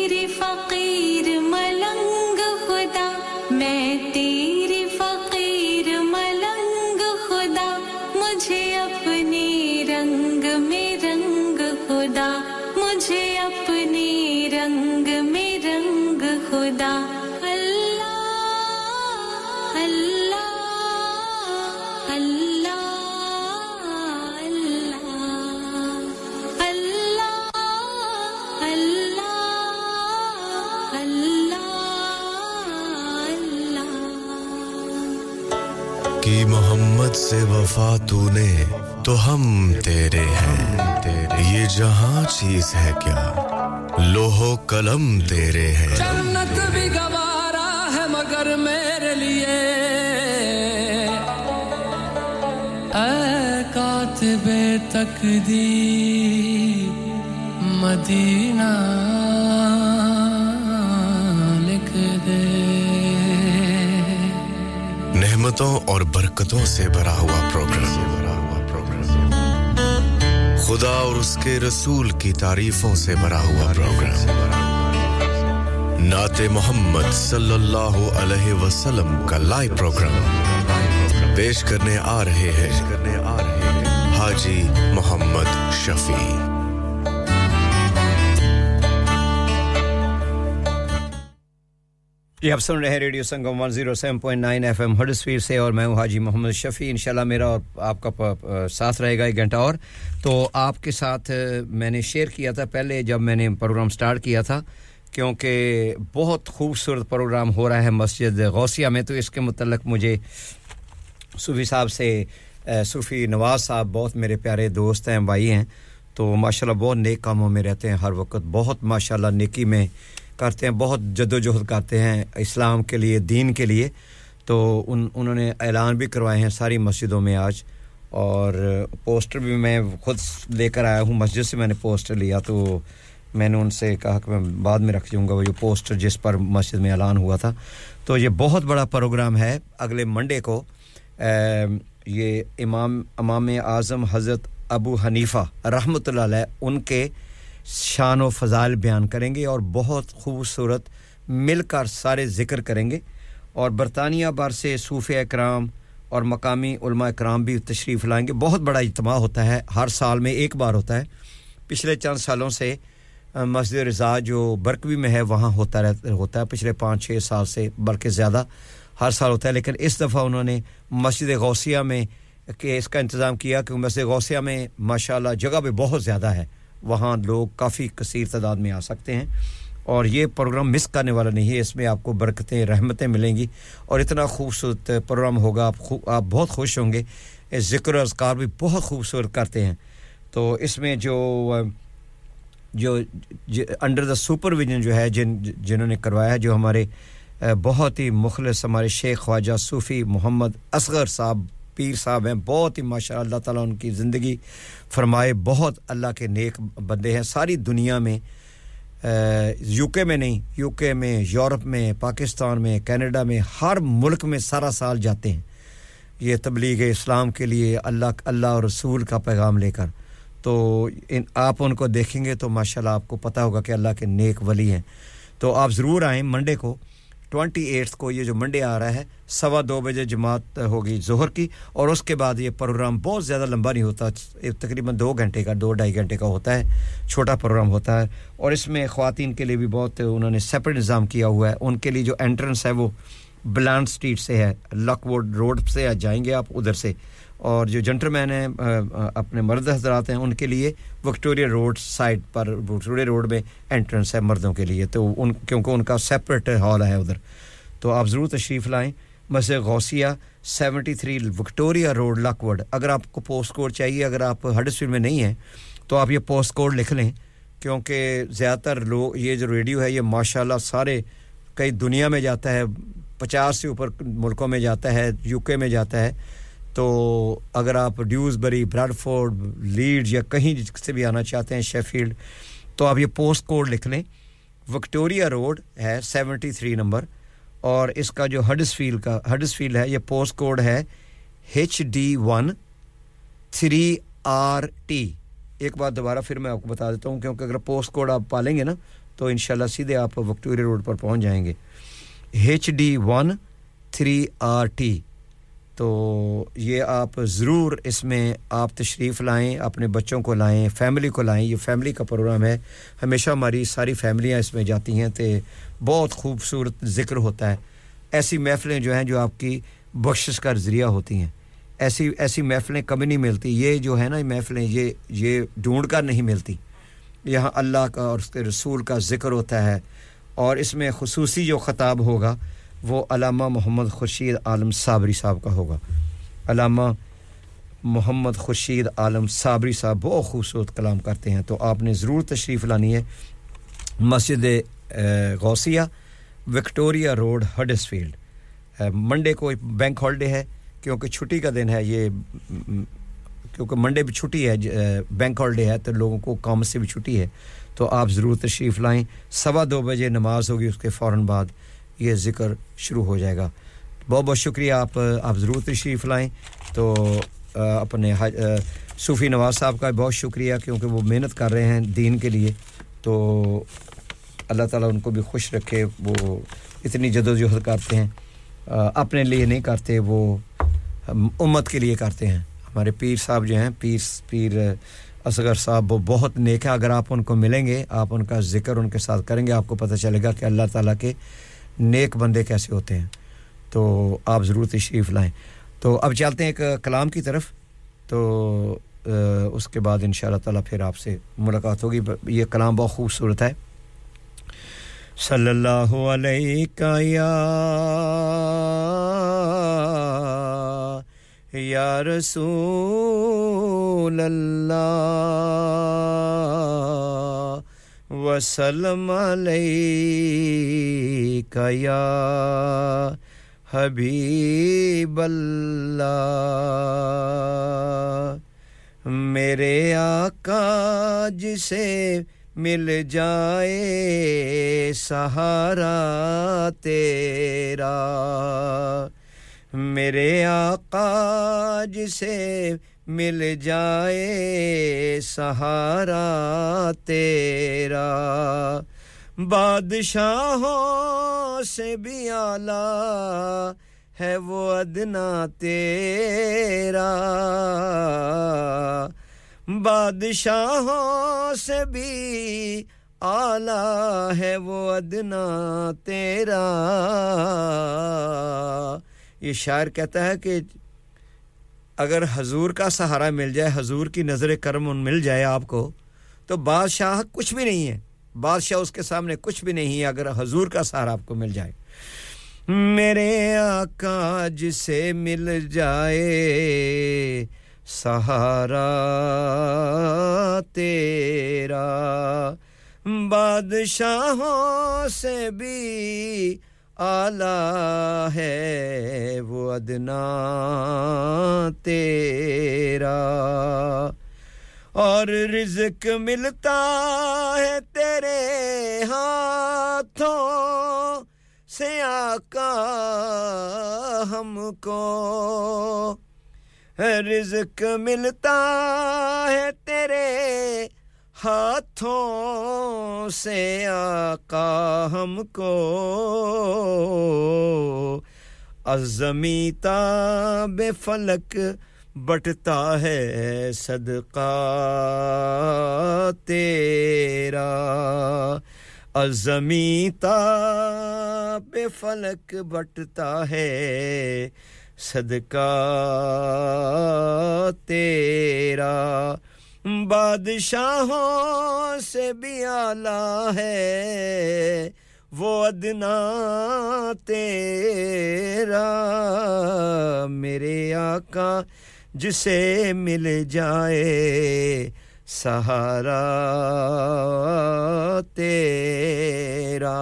وفا تو نے تو ہم تیرے ہیں۔ یہ جہاں چیز ہے کیا؟ لوہو قلم تیرے ہیں۔ جنت بھی گوارا ہے مگر میرے لیے۔ اے کاتب تقدیر، مدینہ۔ نعمتوں اور برکتوں سے بھرا ہوا پروگرام خدا اور اس کے رسول کی تعریفوں سے بھرا ہوا پروگرام نعت محمد صلی اللہ علیہ وسلم کا لائیو پروگرام پیش کرنے آ رہے ہیں حاجی محمد شفیع. جی آپ سن رہے ہیں radio Sangam one zero seven point nine F M Huddersfield سے اور میں ہوں حاجی محمد شفیع، انشاءاللہ میرا اور آپ کا ساتھ رہے گا ایک گھنٹہ اور۔ تو آپ کے ساتھ میں نے شیئر کیا تھا پہلے جب میں نے پروگرام سٹارٹ کیا تھا، کیونکہ بہت خوبصورت پروگرام ہو رہا ہے مسجد غوثیہ میں۔ تو اس کے متعلق مجھے صوفی صاحب سے صوفی نواز صاحب بہت میرے پیارے دوست ہیں، بھائی ہیں۔ تو ماشاءاللہ بہت نیک کاموں میں رہتے ہیں ہر وقت۔ بہت ماشاءاللہ نیکی میں کرتے ہیں، بہت جد و جہد کرتے ہیں اسلام کے لیے، دین کے لیے۔ تو ان، انہوں نے اعلان بھی کروائے ہیں ساری مسجدوں میں آج۔ اور پوسٹر بھی میں خود لے کر آیا ہوں، مسجد سے میں نے پوسٹر لیا تو میں نے ان سے کہا کہ میں بعد میں رکھ جاؤں گا، وہ جو پوسٹر جس پر مسجد میں اعلان ہوا تھا۔ تو یہ بہت بڑا پروگرام ہے۔ اگلے منڈے کو یہ امام امام اعظم حضرت ابو حنیفہ رحمۃ اللہ علیہ، ان کے شان و فضائل بیان کریں گے اور بہت خوبصورت مل کر سارے ذکر کریں گے اور برطانیہ بھر سے صوفیہ اکرام اور مقامی علماء اکرام بھی تشریف لائیں گے۔ بہت بڑا اجتماع ہوتا ہے، ہر سال میں ایک بار ہوتا ہے۔ پچھلے چند سالوں سے مسجد رضا جو برکوی میں ہے، وہاں ہوتا رہتا ہوتا ہے۔ پچھلے پانچ چھ سال سے بلکہ زیادہ ہر سال ہوتا ہے۔ لیکن اس دفعہ انہوں نے مسجد غوثیہ میں کہ اس کا انتظام کیا کہ مسجد غوثیہ میں ماشاءاللہ جگہ بھی بہت زیادہ ہے۔ وہاں لوگ کافی کثیر تعداد میں آ سکتے ہیں اور یہ پروگرام مس کرنے والا نہیں ہے، اس میں آپ کو برکتیں، رحمتیں ملیں گی اور اتنا خوبصورت پروگرام ہوگا، آپ خوب آپ بہت خوش ہوں گے۔ ذکر اذکار بھی بہت خوبصورت کرتے ہیں۔ تو اس میں جو جو انڈر دا سپرویژن جو ہے، جن، جنہوں نے کروایا جو ہمارے بہت ہی مخلص ہمارے شیخ خواجہ صوفی محمد اصغر صاحب، پیر صاحب ہیں، بہت ہی ماشاء اللہ تعالیٰ ان کی زندگی فرمائے، بہت اللہ کے نیک بندے ہیں، ساری دنیا میں یو کے میں نہیں، یو کے میں، یورپ میں، پاکستان میں، کینیڈا میں، ہر ملک میں سارا سال جاتے ہیں۔ یہ تبلیغ اسلام کے لیے اللہ اللہ اور رسول کا پیغام لے کر۔ تو ان، آپ ان کو دیکھیں گے تو ماشاءاللہ آپ کو پتہ ہوگا کہ اللہ کے نیک ولی ہیں۔ تو آپ ضرور آئیں منڈے کو۔ ٹوئنٹی ایٹھ کو یہ جو منڈے آ رہا ہے، سوا دو بجے جماعت ہوگی ظہر کی، اور اس کے بعد یہ پروگرام بہت زیادہ لمبا نہیں ہوتا، تقریباً دو گھنٹے کا، دو ڈھائی گھنٹے کا ہوتا ہے، چھوٹا پروگرام ہوتا ہے، اور اس میں خواتین کے لیے بھی بہت انہوں نے سیپریٹ نظام کیا ہوا ہے۔ ان کے لیے جو انٹرنس ہے وہ بلانڈ سٹریٹ سے ہے لکوڈ ووڈ روڈ سے جائیں گے آپ ادھر سے۔ اور جو جنٹر مین ہیں اپنے مرد حضرات ہیں، ان کے لیے وکٹوریا روڈ سائڈ پر وکٹوریا روڈ میں انٹرنس ہے مردوں کے لیے۔ تو ان، کیونکہ ان کا سیپریٹ ہال ہے ادھر۔ تو آپ ضرور تشریف لائیں۔ مسجد Ghausia seventy three Victoria road Lockwood اگر آپ کو پوسٹ کوڈ چاہیے، اگر آپ ہڈسفیلڈ میں نہیں ہیں، تو آپ یہ پوسٹ کوڈ لکھ لیں۔ کیونکہ زیادہ تر لوگ، یہ جو ریڈیو ہے، یہ ماشاء اللہ سارے کئی دنیا میں جاتا ہے، پچاس سے اوپر ملکوں میں جاتا ہے، یو کے میں جاتا ہے۔ تو اگر آپ ڈیوزبری، براڈفورڈ لیڈ یا کہیں سے بھی آنا چاہتے ہیں، شیفیلڈ، تو آپ یہ پوسٹ کوڈ لکھ لیں۔ وکٹوریا روڈ ہے سیونٹی تھری نمبر، اور اس کا جو ہڈس فیل کا ہڈس فیل ہے، یہ پوسٹ کوڈ ہے H D one three R T. ایک بار دوبارہ پھر میں آپ کو بتا دیتا ہوں، کیونکہ اگر پوسٹ کوڈ آپ پالیں گے نا، تو انشاءاللہ سیدھے آپ وکٹوریا روڈ پر پہنچ جائیں گے۔ H D one three R T. تو یہ آپ ضرور اس میں آپ تشریف لائیں، اپنے بچوں کو لائیں فیملی کو لائیں۔ یہ فیملی کا پروگرام ہے۔ ہمیشہ ہماری ساری فیملیاں اس میں جاتی ہیں تو بہت خوبصورت ذکر ہوتا ہے۔ ایسی محفلیں جو ہیں جو آپ کی بخشش کا ذریعہ ہوتی ہیں۔ ایسی ایسی محفلیں کبھی نہیں ملتی۔ یہ جو ہے نا محفلیں، یہ یہ ڈھونڈ کر نہیں ملتی۔ یہاں اللہ کا اور اس کے رسول کا ذکر ہوتا ہے اور اس میں خصوصی جو خطاب ہوگا وہ علامہ محمد خورشید عالم صابری صاحب کا ہوگا۔ علامہ محمد خورشید عالم صابری صاحب بہت خوبصورت کلام کرتے ہیں، تو آپ نے ضرور تشریف لانی ہے۔ مسجد Ghausia, Victoria road Huddersfield Monday کو بینک ہالڈے ہے، کیونکہ چھٹی کا دن ہے، یہ کیونکہ منڈے بھی چھٹی ہے بینک ہالڈے ہے، تو لوگوں کو کام سے بھی چھٹی ہے۔ تو آپ ضرور تشریف لائیں۔ سوا دو بجے نماز ہوگی، اس کے فوراً بعد۔ یہ ذکر شروع ہو جائے گا۔ بہت بہت شکریہ، آپ آپ ضرور تشریف لائیں۔ تو اپنے صوفی نواز صاحب کا بہت شکریہ کیونکہ وہ محنت کر رہے ہیں دین کے لیے۔ تو اللہ تعالیٰ ان کو بھی خوش رکھے، وہ اتنی جد و جہد کرتے ہیں۔ اپنے لیے نہیں کرتے، وہ امت کے لیے کرتے ہیں۔ ہمارے پیر صاحب جو ہیں، پیر پیر اصغر صاحب، وہ بہت نیک ہے اگر آپ ان کو ملیں گے، آپ ان کا ذکر ان کے ساتھ کریں گے، آپ کو پتہ چلے گا کہ اللہ تعالیٰ کے نیک بندے کیسے ہوتے ہیں؟ تو آپ ضرور تشریف لائیں۔ تو اب چلتے ہیں ایک کلام کی طرف۔ تو اس کے بعد ان شاء اللہ تعالیٰ پھر آپ سے ملاقات ہوگی۔ یہ کلام بہت خوبصورت ہے۔ صلی اللہ علیہ یا یا رسول اللہ۔ وسلم علیک یا حبیب اللہ میرے آقا جسے مل جائے سہارا تیرا میرے آقا جسے مل جائے سہارا تیرا۔ بادشاہوں سے بھی آلہ ہے وہ ادنا تیرا۔ بادشاہوں سے بھی آلہ ہے وہ ادنا تیرا۔ یہ شاعر کہتا ہے کہ اگر حضور کا سہارا مل جائے، حضور کی نظر کرم مل جائے آپ کو، تو بادشاہ کچھ بھی نہیں ہے۔ بادشاہ اس کے سامنے کچھ بھی نہیں ہے اگر حضور کا سہارا آپ کو مل جائے۔ میرے آقا جسے مل جائے سہارا تیرا، بادشاہوں سے بھی آلہ ہے وہ ادنا تیرا اور رزق ملتا ہے تیرے ہاتھوں سے آقا ہم کو۔ رزق ملتا ہے تیرے ہاتھوں سے آقا ہم کو ازمی تاب فلک بٹتا ہے صدقہ تیرا۔ ازمی تاب فلک بٹتا ہے صدقہ تیرا۔ بادشاہوں سے بھی آلہ ہے۔ وہ ادنا تیرا، میرے آقا، جسے مل جائے۔ سہارا تیرا۔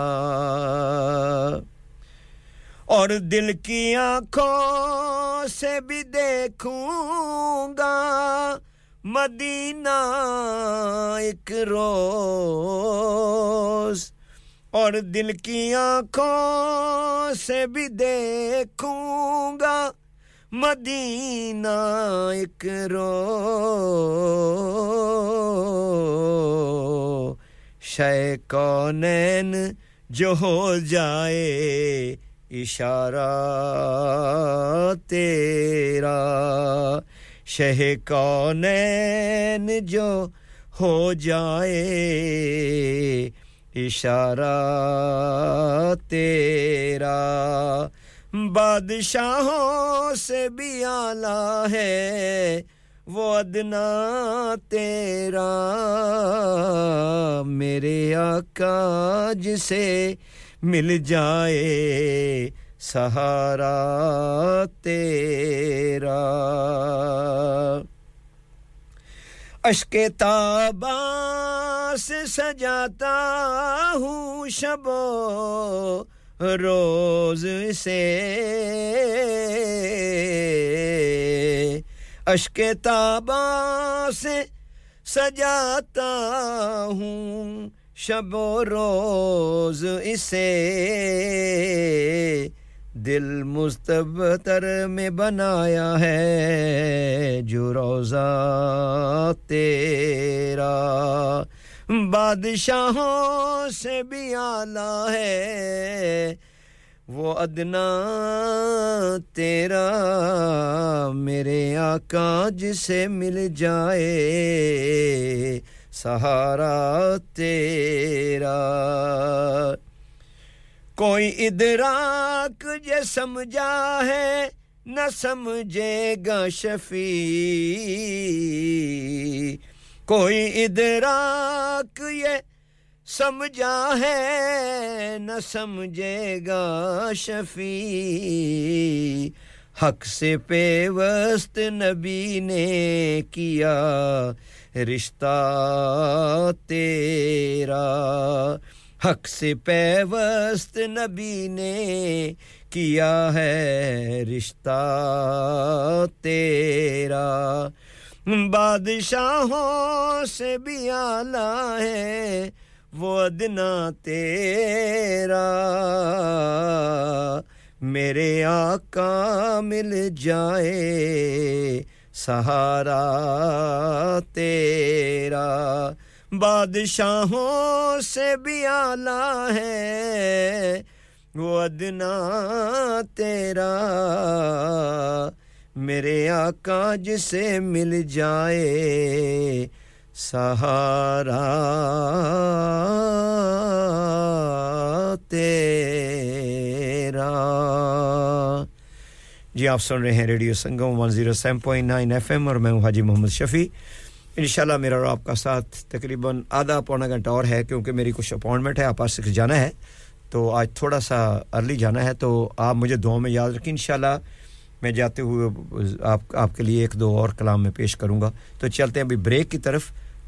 اور دل کی آنکھوں سے بھی دیکھوں گا۔ مدینہ ایک روز اور دل کی آنکھوں سے بھی دیکھوں گا مدینہ ایک رو شے کونین جو ہو جائے اشارہ تیرا شہ کونین جو ہو جائے، اشارہ تیرا۔ بادشاہوں سے بھی آلہ ہے، وہ ادنا تیرا۔ میرے آقا جسے مل جائے سہارا تیرا۔ اشک تاباں سے سجاتا ہوں شب روز سے۔ اشک تاباں سے سجاتا ہوں شب و روز اسے دل مستبتر میں بنایا ہے جو روزہ تیرا بادشاہوں سے بھی آلہ ہے، وہ ادنا تیرا میرے آقا جسے مل جائے سہارا تیرا۔ کوئی ادراک یہ سمجھا ہے، نہ سمجھے گا شفیع۔ کوئی ادراک یہ سمجھا ہے، نہ سمجھے گا شفیع۔ حق سے پیوست نبی نے کیا، رشتہ تیرا۔ حق سے پیوست نبی نے کیا ہے رشتہ تیرا؟ بادشاہوں سے بھی آلہ ہے وہ ادنا تیرا۔ میرے آقا مل جائے سہارا تیرا۔ بادشاہوں سے بھی آلہ ہے۔ وہ ادنا تیرا، میرے آقا جسے مل جائے۔ سہارا تیرا۔ جی آپ سن رہے ہیں radio Sangam one zero seven point nine F M اور میں ہوں حاجی محمد شفیع۔ انشاءاللہ میرا اور آپ کا ساتھ تقریباً آدھا پونا گھنٹہ اور ہے، کیونکہ میری کچھ اپوائنٹمنٹ ہے، آپ آس جانا ہے۔ تو آج تھوڑا سا ارلی جانا ہے، تو آپ مجھے دعاؤں میں یاد رکھیں، انشاءاللہ میں جاتے ہوئے آپ آپ کے لیے ایک دو اور کلام میں پیش کروں گا۔ تو چلتے ہیں ابھی بریک کی طرف۔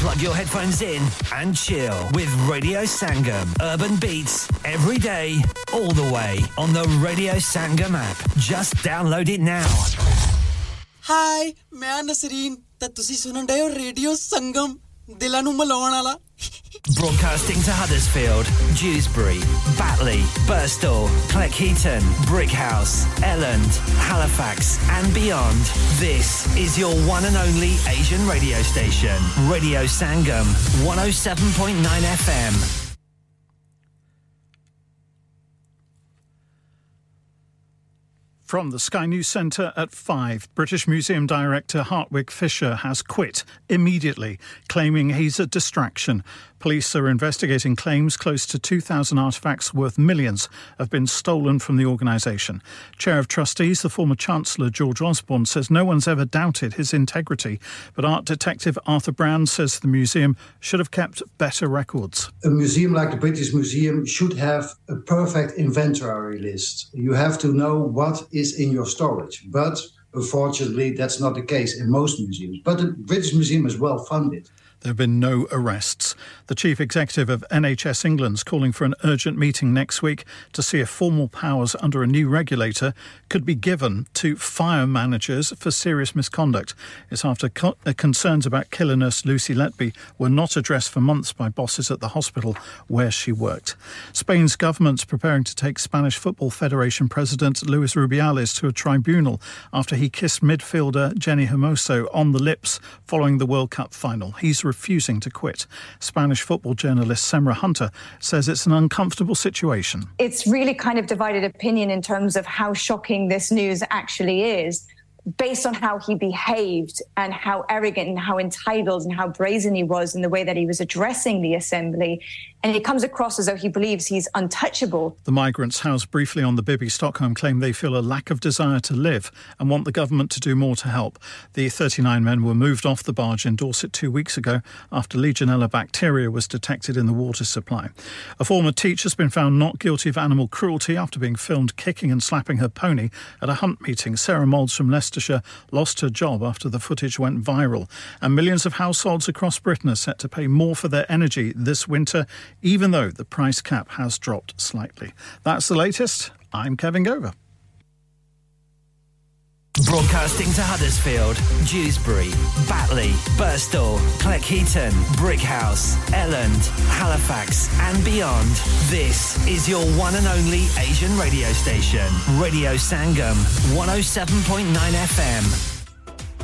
Plug your headphones in and chill with Radio Sangam. Urban beats every day, all the way on the Radio Sangam app. Just download it now. Hi, ਦਿਲਾਂ ਨੂੰ ਮਲਾਉਣ ਵਾਲਾ Broadcasting to Huddersfield, Dewsbury, Batley, Burstall, Cleckheaton, Brickhouse, Elland, Halifax, and beyond. This is your one and only Asian radio station, Radio Sangam, 107.9 FM. From the Sky News Centre at 5, British Museum Director Hartwig Fisher has quit immediately, claiming he's a distraction. Police are investigating claims close to 2,000 artefacts worth millions have been stolen from the organisation. Chair of Trustees, the former Chancellor George Osborne, says no one's ever doubted his integrity, but art detective Arthur Brown says the museum should have kept better records. A museum like the British Museum should have a perfect inventory list. You have to know what is in your storage, but unfortunately, that's not the case in most museums. But the British Museum is well funded. There have been no arrests. The chief executive of NHS England's calling for an urgent meeting next week to see if formal powers under a new regulator could be given to fire managers for serious misconduct. It's after co- uh, concerns about killer nurse Lucy Letby were not addressed for months by bosses at the hospital where she worked. Spain's government's preparing to take Spanish Football Federation president Luis Rubiales to a tribunal after he kissed midfielder Jenny Hermoso on the lips following the World Cup final. He's refusing to quit. Spanish football journalist Semra Hunter says it's an uncomfortable situation. It's really kind of divided opinion in terms of how shocking this news actually is. based on how he behaved and how arrogant and how entitled and how brazen he was in the way that he was addressing the assembly. And it comes across as though he believes he's untouchable. The migrants housed briefly on the Bibby Stockholm claim they feel a lack of desire to live and want the government to do more to help. The 39 men were moved off the barge in Dorset two weeks ago after Legionella bacteria was detected in the water supply. A former teacher has been found not guilty of animal cruelty after being filmed kicking and slapping her pony at a hunt meeting. Sarah Moulds from Leicestershire lost her job after the footage went viral. And millions of households across Britain are set to pay more for their energy this winter even though the price cap has dropped slightly. That's the latest. I'm Kevin Gover. Broadcasting to Huddersfield, Dewsbury, Batley, Burstall, Cleckheaton, Brickhouse, Elland, Halifax, and beyond. This is your one and only Asian radio station, Radio Sangam, 107.9 FM.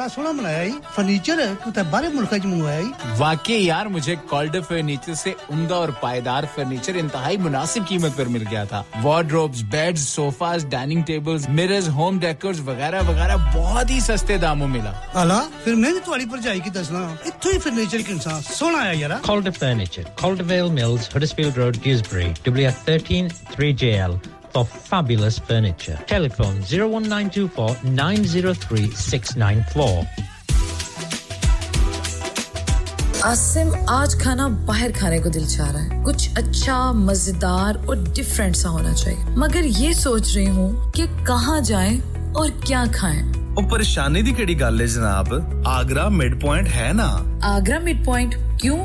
بڑا سونا بنایا ہی furniture کتے بارے ملک چ منگوایا ہی واقعی یار مجھے کالڈر فرنیچر سے عمدہ اور پائیدار فرنیچر انتہائی مناسب قیمت پر مل گیا تھا۔ Wardrobes beds sofas dining tables mirrors home decors وغیرہ وغیرہ بہت ہی سستے داموں ملا۔ الا پھر میں نے تواڈی پرجائی کی دسنا ایتھے ہی فرنیچر کے انسان سونا آیا یار Calder furniture Calder vale mills Huddersfield road گیزبری W 13 3JL for fabulous furniture. Telephone 01924 903 694. آسم آج کھانا باہر کھانے کو دل چاہ رہا ہے کچھ اچھا مزیدار اور ڈفرینٹ سا ہونا چاہیے مگر یہ سوچ رہی ہوں کہ کہاں جائیں اور کیا کھائیں ਉਹ ਪਰੇਸ਼ਾਨੀ ਦੀ ਕਿਹੜੀ ਗੱਲ ਹੈ ਜਨਾਬ ਆਗਰਾ ਮਿਡ ਪੁਆਇੰਟ ਹੈ ਨਾ ਆਗਰਾ ਮਿਡ ਪੁਆਇੰਟ ਕਿਉਂ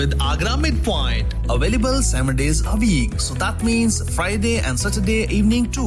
with Agra mid point available seven days a week so that means Friday and Saturday evening to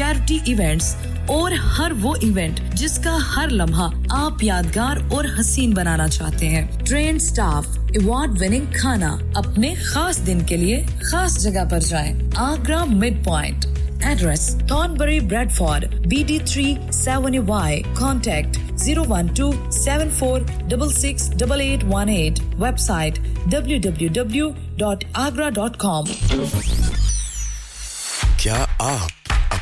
charity events اور ہر وہ ایونٹ جس کا ہر لمحہ آپ یادگار اور حسین بنانا چاہتے ہیں۔ ٹرین سٹاف ایوارڈ وننگ کھانا اپنے خاص دن کے لیے خاص جگہ پر جائیں۔ Agra mid point address Thornbury Bradford B D three seven Y contact zero one two seven four double six double eight one eight website W W W dot Agra dot com کیا آپ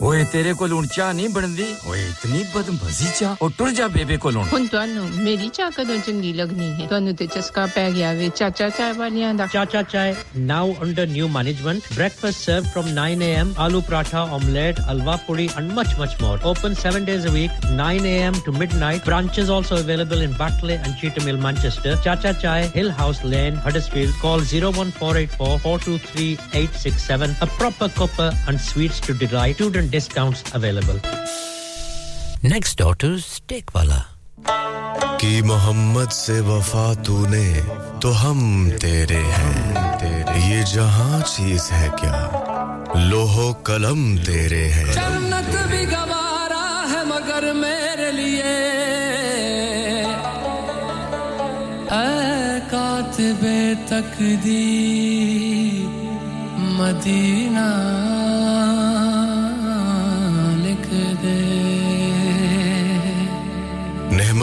اوئے تیرے کو loan چاہ نہیں بندی اوئے اتنی بدمزی چاہ او ٹر جا بیبے کو لون ہن تانوں میری چاہ کدوں چنگی لگنی ہے تانوں تے چسکا پے گیا وے چاچا چائے والیاں دا Chacha Chai now under new management breakfast serve from 9 A M aloo paratha omelette halwa puri and much much more open 7 days a week 9 A M to midnight branches also available in Batley and Cheetham Hill Manchester Chacha Chai Hill House lane Huddersfield call 01484423867 a proper copper and sweets to delight. To different discounts available. Next door to Steakwalah. کی محمد سے وفا تو نے تو ہم تیرے ہیں یہ جہاں چیز ہے کیا لوہو قلم تیرے ہیں جنت بھی گوارا ہے مگر میرے لیے اے کاتب تقدیر مدینہ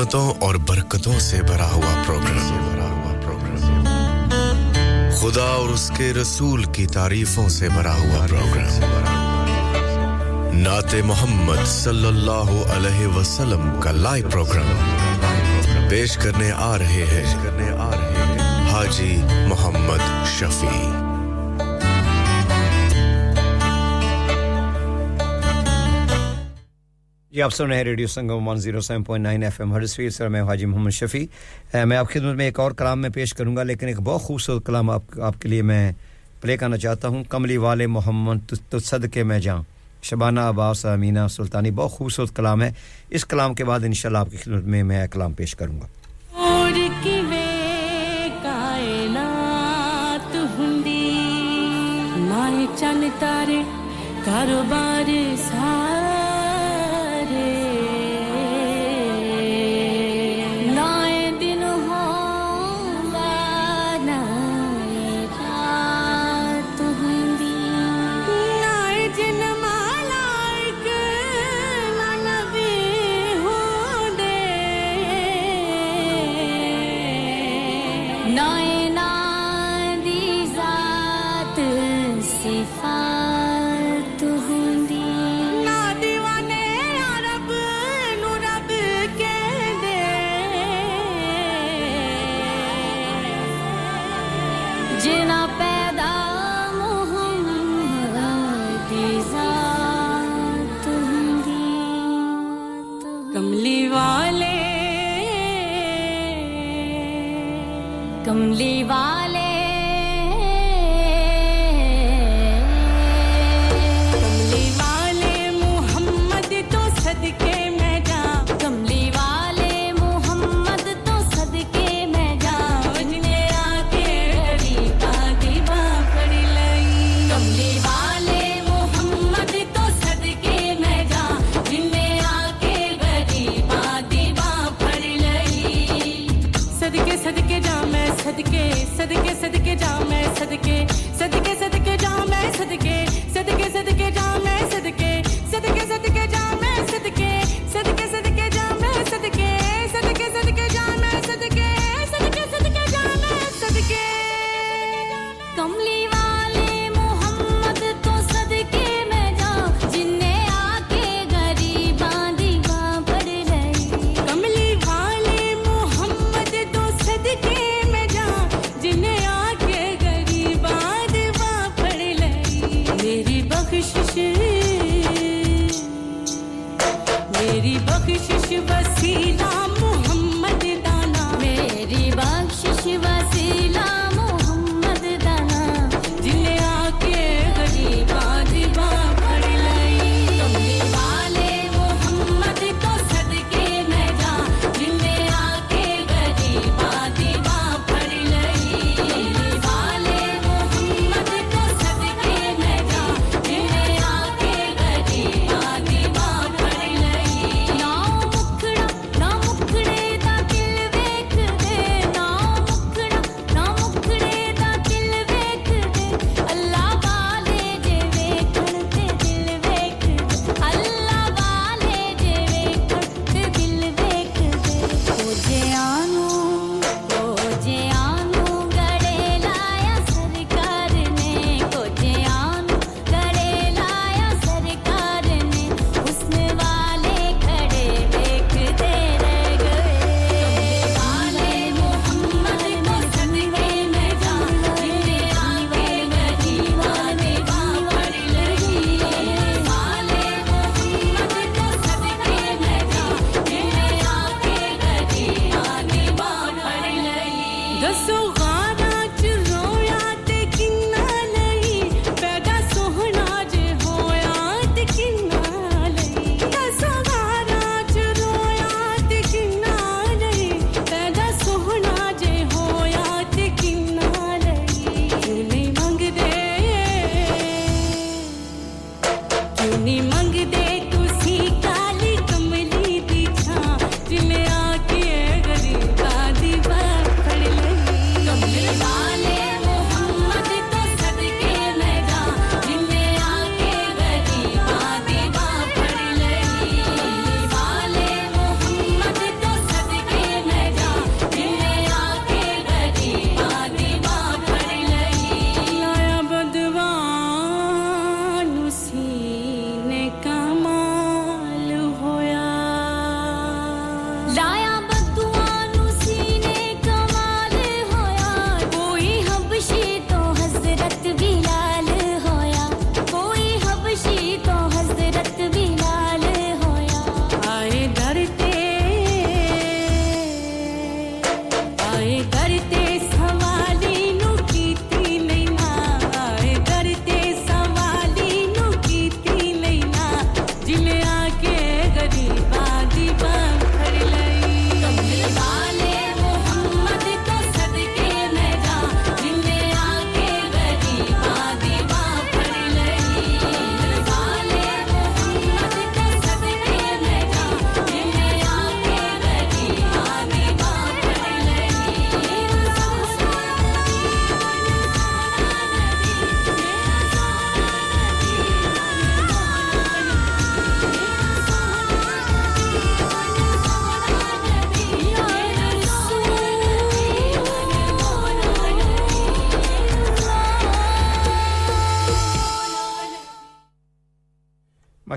نعمتوں اور برکتوں سے بھرا ہوا پروگرام خدا اور اس کے رسول کی تعریفوں سے بھرا ہوا پروگرام نعت محمد صلی اللہ علیہ وسلم کا لائیو پروگرام پیش کرنے آ رہے ہیں حاجی محمد شفیع. جی آپ سن رہے ہیں radio Sangam one zero seven point nine F M ہر فیل سر میں حاجی محمد شفیع۔ میں آپ خدمت میں ایک اور کلام میں پیش کروں گا، لیکن ایک بہت خوبصورت کلام آپ آپ کے لیے میں پلے کرنا چاہتا ہوں۔ کملی والے محمد تصد کے میں جاؤں۔ شبانہ عباس، امینہ سلطانی، بہت خوبصورت کلام ہے۔ اس کلام کے بعد انشاءاللہ آپ کی خدمت میں میں کلام پیش کروں گا۔ تارے کاروبار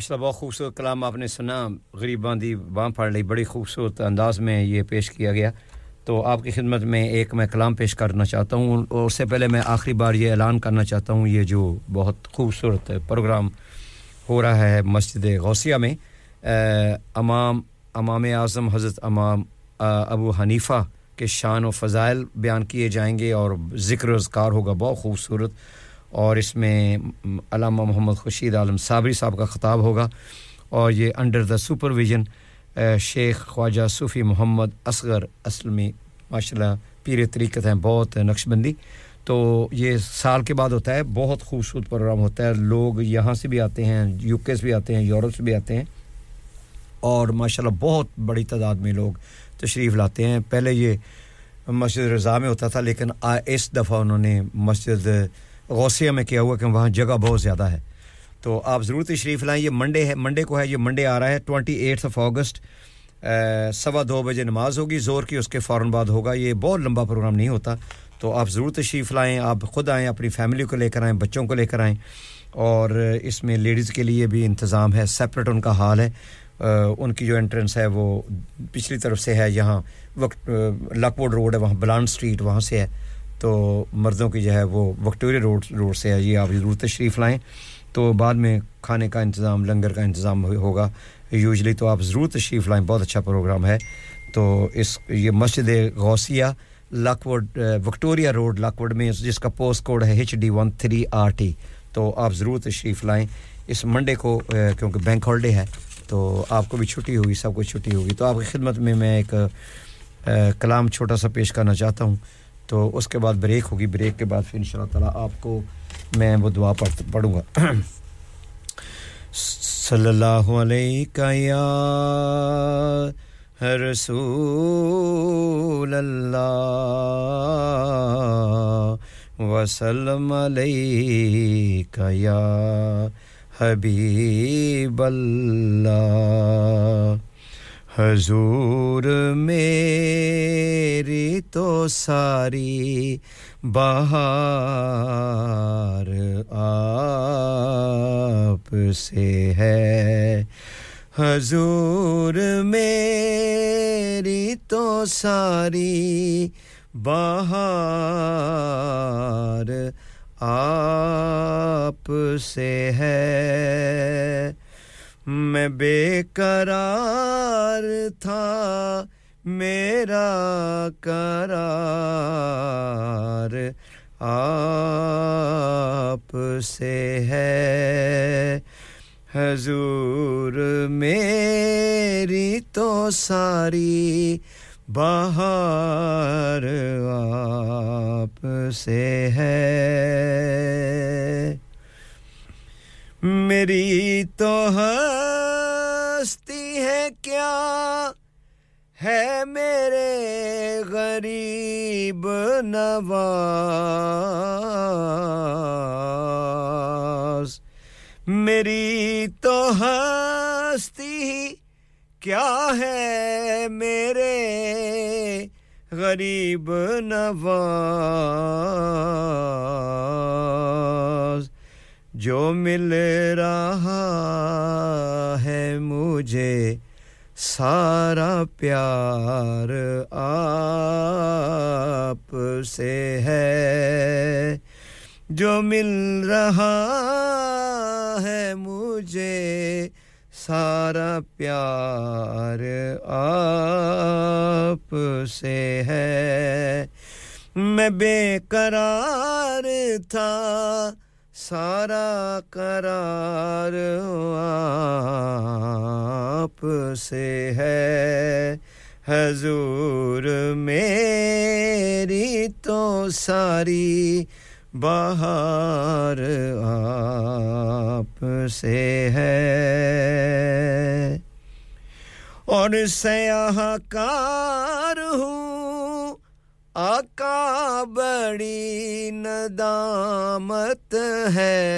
ماشاءاللہ بہت خوبصورت کلام آپ نے سنا۔ غریب دی بان پھاڑ لی بڑی خوبصورت انداز میں یہ پیش کیا گیا۔ تو آپ کی خدمت میں ایک میں کلام پیش کرنا چاہتا ہوں۔ اور اس سے پہلے میں آخری بار یہ اعلان کرنا چاہتا ہوں، یہ جو بہت خوبصورت پروگرام ہو رہا ہے مسجد غوثیہ میں امام امام اعظم حضرت امام ابو حنیفہ کے شان و فضائل بیان کیے جائیں گے اور ذکر و اذکار ہوگا۔ بہت خوبصورت۔ اور اس میں علامہ محمد خورشید عالم صابری صاحب کا خطاب ہوگا اور یہ انڈر دا سپرویژن شیخ خواجہ صوفی محمد اصغر اسلمی، ماشاءاللہ ماشاء اللہ پیر طریقت ہیں، بہت نقش بندی۔ تو یہ سال کے بعد ہوتا ہے، بہت خوبصورت پروگرام ہوتا ہے۔ لوگ یہاں سے بھی آتے ہیں، یو کے سے بھی آتے ہیں، یورپ سے بھی آتے ہیں۔ اور ماشاءاللہ بہت بڑی تعداد میں لوگ تشریف لاتے ہیں۔ پہلے یہ مسجد رضا میں ہوتا تھا، لیکن اس دفعہ انہوں نے مسجد غوثیہ میں کیا ہوا کہ وہاں جگہ بہت زیادہ ہے۔ تو آپ ضرور تشریف لائیں، یہ منڈے ہے، منڈے کو ہے، یہ منڈے آ رہا ہے ٹوئنٹی ایٹھ آف آگسٹ سوا دو بجے نماز ہوگی، زور کی اس کے فوراً بعد ہوگا، یہ بہت لمبا پروگرام نہیں ہوتا۔ تو آپ ضرور تشریف لائیں، آپ خود آئیں، اپنی فیملی کو لے کر آئیں، بچوں کو لے کر آئیں۔ اور اس میں لیڈیز کے لیے بھی انتظام ہے سیپریٹ ان کا حال ہے۔ ان کی جو انٹرنس ہے، وہ پچھلی طرف سے ہے، یہاں وقت لکوڈ روڈ ہے، وہاں بلان سٹریٹ وہاں سے ہے۔ تو مرضوں کی جو ہے وہ وکٹوریا روڈ روڈ سے ہے۔ یہ آپ ضرور تشریف لائیں۔ تو بعد میں کھانے کا انتظام، لنگر کا انتظام ہوگا۔ یوزلی تو آپ ضرور تشریف لائیں۔ بہت اچھا پروگرام ہے۔ تو اس، یہ مسجد غوثیہ لاکوڈ وکٹوریا روڈ لاکوڈ میں، جس کا پوسٹ کوڈ ہے H D one three R T. تو آپ ضرور تشریف لائیں۔ اس منڈے کو کیونکہ بینک ہالڈے ہے، تو آپ کو بھی چھٹی ہوگی، سب کو چھٹی ہوگی۔ تو آپ کی خدمت میں میں ایک کلام چھوٹا سا پیش کرنا چاہتا ہوں۔ تو اس کے بعد بریک ہوگی، بریک کے بعد پھر ان شاء اللہ تعالیٰ آپ کو میں وہ دعا پڑھ پڑھوں گا۔ صلی اللہ علیہ یا رسول اللہ وسلم علیہ یا حبیب اللہ۔ حضور میری تو ساری بہار آپ سے ہے۔ حضور میری تو ساری بہار آپ سے ہے۔ میں بے قرار تھا، میرا قرار آپ سے ہے۔ حضور میری تو ساری بہار آپ سے ہے۔ میری تو ہستی ہے کیا؟ ہے میرے غریب نواز۔ میری تو ہستی کیا ہے میرے غریب نواز؟ جو مل رہا ہے مجھے، سارا پیار آپ سے ہے۔ جو مل رہا ہے مجھے، سارا پیار آپ سے ہے۔ میں بے قرار تھا سارا قرار آپ سے ہے۔ حضور میری تو ساری بہار آپ سے ہے۔ اور سیاہ کار ہوں آقا بڑی ندامت ہے۔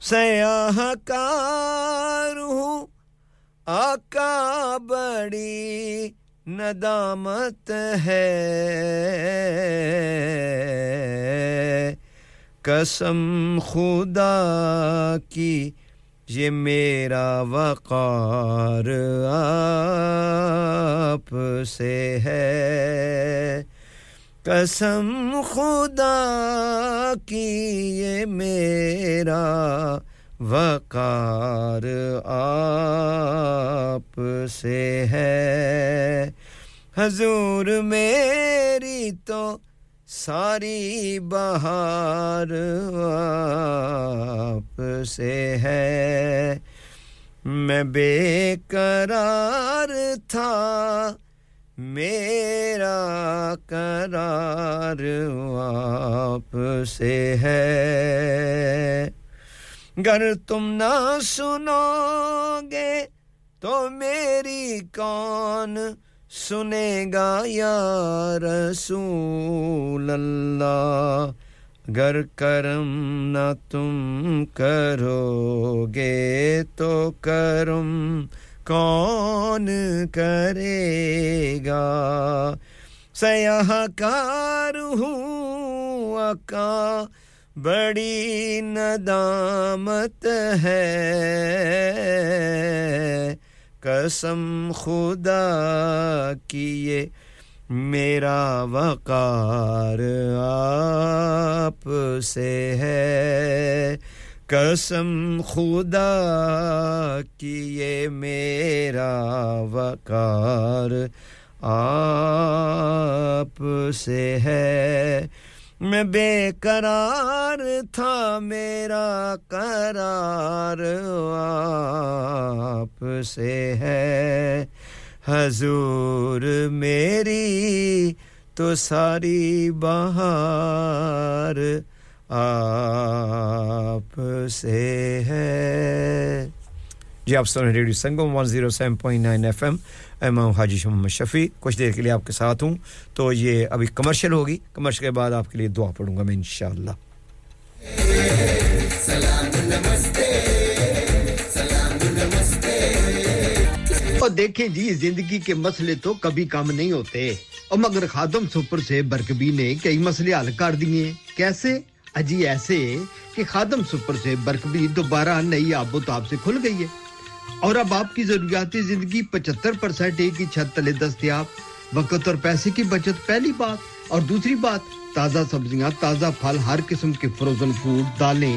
سیاہ کار ہوں۔ آقا بڑی ندامت ہے۔ قسم خدا کی یہ میرا وقار آپ سے ہے۔ قسم خدا کی یہ میرا وقار آپ سے ہے۔ حضور میری تو ساری بہار آپ سے ہے۔ میں بے قرار تھا، میرا قرار آپ سے ہے۔ گر تم نہ سنو گے تو میری کون سنے گا یا رسول اللہ۔ گر کرم نہ تم کرو گے تو کرم کون کرے گا؟ سیاہ کار ہوں اکا، بڑی ندامت ہے۔ قسم خدا کی یہ میرا وقار آپ سے ہے۔ قسم خدا کی یہ میرا وقار آپ سے ہے۔ میں بے قرار تھا، میرا قرار آپ سے ہے۔ حضور میری تو ساری بہار آپ سے ہے۔ جی آپ سن ریڈیو سنگم 107.9 ایف ایم امام حاجی محمد شفیع، کچھ دیر کے لیے آپ کے ساتھ ہوں۔ تو یہ ابھی کمرشل ہوگی۔ کمرشل کے بعد آپ کے لیے دعا پڑھوں گا میں انشاءاللہ۔ سلام نمستے اور دیکھیں جی زندگی کے مسئلے تو کبھی کم نہیں ہوتے۔ اور مگر خادم سپر سے برکبی نے کئی مسئلے حل کر دیے۔ کیسے؟ اجی ایسے کہ خادم سپر سے برکبی دوبارہ نئی آب و تاب سے کھل گئی ہے۔ اور اب آپ کی ضروریاتی زندگی پچہتر پرسینٹ ایک ہی چھت تلے دستیاب، وقت اور پیسے کی بچت پہلی بات، اور دوسری بات، تازہ سبزیاں، تازہ پھل، ہر قسم کے فروزن فوڈ دالیں،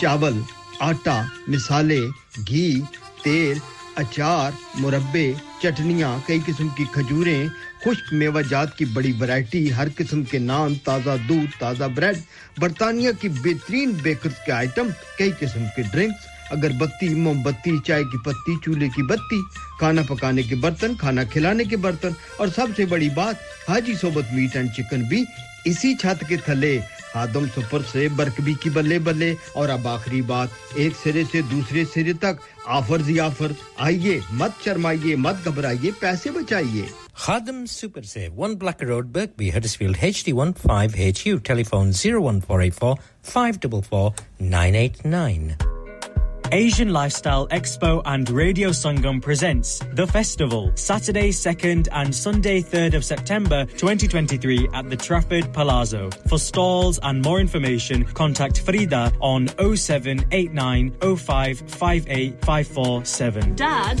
چاول، آٹا مسالے گھی، تیل، اچار، مربے، چٹنیاں، کئی قسم کی کھجوریں، خشک میوہ جات کی بڑی ورائٹی ہر قسم کے نان، تازہ دودھ، تازہ بریڈ برطانیہ کی بہترین بیکرز کے آئٹم کئی قسم کے ڈرنکس اگر بتی، موم بتی، چائے کی پتی، چولہے کی بتی، کھانا پکانے کے برتن، کھانا کھلانے کے برتن، اور سب سے بڑی بات، حاجی صوبت میٹ اینڈ چکن بھی اسی چھت کے تھلے، آدم سفر سے برکبی کی بلے بلے، اور اب آخری بات، ایک سرے سے دوسرے سرے تک، آفر زی آفر، آئیے، مت شرمائیے، مت گھبرائیے، پیسے بچائیے۔ خادم سپر سے one block road Birkby Huddersfield H D one five H U telephone zero one four eight four five double four nine eight nine Asian Lifestyle Expo and Radio Sangam presents The Festival, Saturday 2nd and Sunday 3rd of September 2023 at the Trafford Palazzo. For stalls and more information, contact Frida on 0789 547. Dad,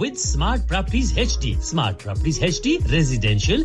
with smart properties H smart properties H residential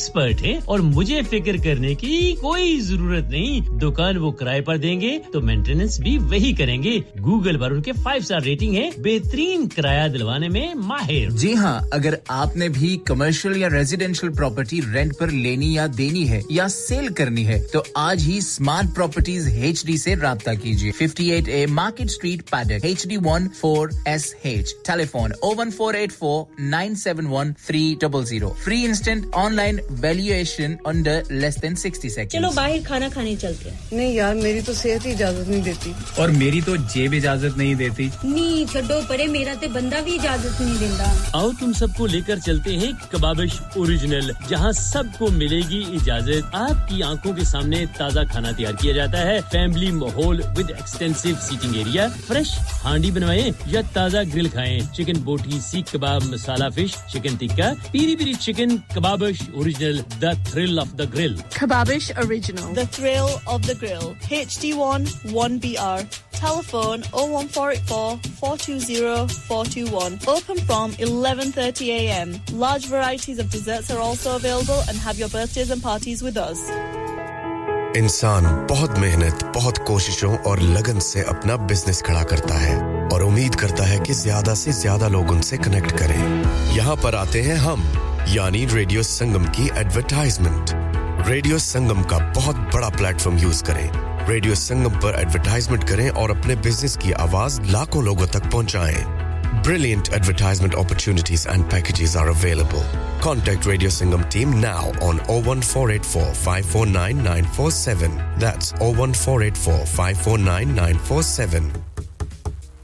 expert ہیں اور مجھے فکر کرنے کی کوئی ضرورت نہیں۔ دکان وہ کرائے پر دیں گے تو مینٹیننس بھی وہی کریں گے۔ گوگل پر ان کے فائیو اسٹار ریٹنگ ہے بہترین کرایہ دلوانے میں ماہر۔ جی ہاں اگر آپ نے بھی کمرشل یا ریزیڈینشیل پراپرٹی رینٹ پر لینی یا دینی ہے یا سیل کرنی ہے، تو آج ہی اسمارٹ پراپرٹیز ایچ ڈی سے رابطہ کیجیے۔ Fifty eight A market street Paddock H D one four S H telephone O one four eight four nine seven one three double zero free instant online valuation under less than sixty second چلو باہر کھانا کھانے چلتے ہیں۔ نہیں یار میری تو صحت ہی اجازت نہیں دیتی۔ اور میری تو جیب اجازت نہیں دیتی۔ نہیں چھڈو پڑے میرا تے بندہ بھی اجازت نہیں دینا آؤ تم سب کو لے کر چلتے ہیں کبابش اوریجنل جہاں سب کو ملے گی اجازت۔ آپ کی آنکھوں کے سامنے تازہ کھانا تیار کیا جاتا ہے۔ فیملی ماحول with extensive seating area fresh ہانڈی بنوائے یا تازہ گرل کھائے چکن بوٹی سیخ کباب مسالہ fish chicken tikka peri peri chicken Kababish original. original The Thrill of the Grill. Kebabish Original. The Thrill of the Grill. HD1 1BR. Telephone 01484 420 421. Open from 11:30 a.m. Large varieties of desserts are also available and have your birthdays and parties with us. انسان بہت محنت بہت کوششوں اور لگن سے اپنا business کھڑا کرتا ہے اور امید کرتا ہے کہ زیادہ سے زیادہ لوگ ان سے کنیکٹ کریں یہاں پر آتے ہیں ہم یعنی ریڈیو سنگم کی ایڈورٹائزمنٹ ریڈیو سنگم کا بہت بڑا پلیٹ فارم یوز کریں۔ ریڈیو سنگم پر ایڈورٹائزمنٹ کریں اور اپنے بزنس کی آواز لاکھوں لوگوں تک پہنچائیں۔ Brilliant advertisement opportunities and packages are available contact radio Sangam team now on O one four eight four five four nine nine four seven four eight four five four nine nine four seven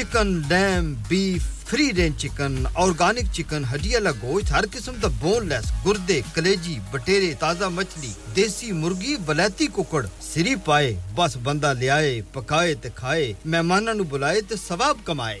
chicken lamb beef free range chicken organic chicken ہڈی والا گوشت ہر قسم کا bone لیس گردے کلیجی بٹیرے تازہ مچھلی دیسی مرغی بلیتی ککڑ سری پائے بس بندہ لیا پکائے تے کھائے مہمانوں نو بلائے تے ثواب کمائے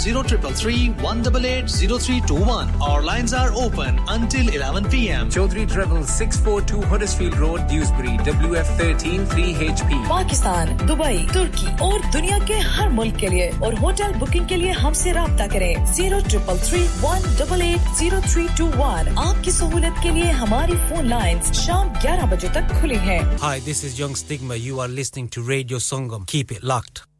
zero triple 033-188-0321. Our lines are open until 11 p.m. Chaudhry Travel 642 Huddersfield Road, Dewsbury, WF13 P Pakistan Dubai ترکی اور دنیا کے ہر ملک کے لیے اور ہوٹل بکنگ کے لیے ہم سے رابطہ کریں zero triple three one double eight zero three two one آپ کی سہولت کے لیے ہماری فون لائن شام گیارہ بجے تک کھلی ہے ہائی دس از یگ stigma you are listening to radio Sangam keep it locked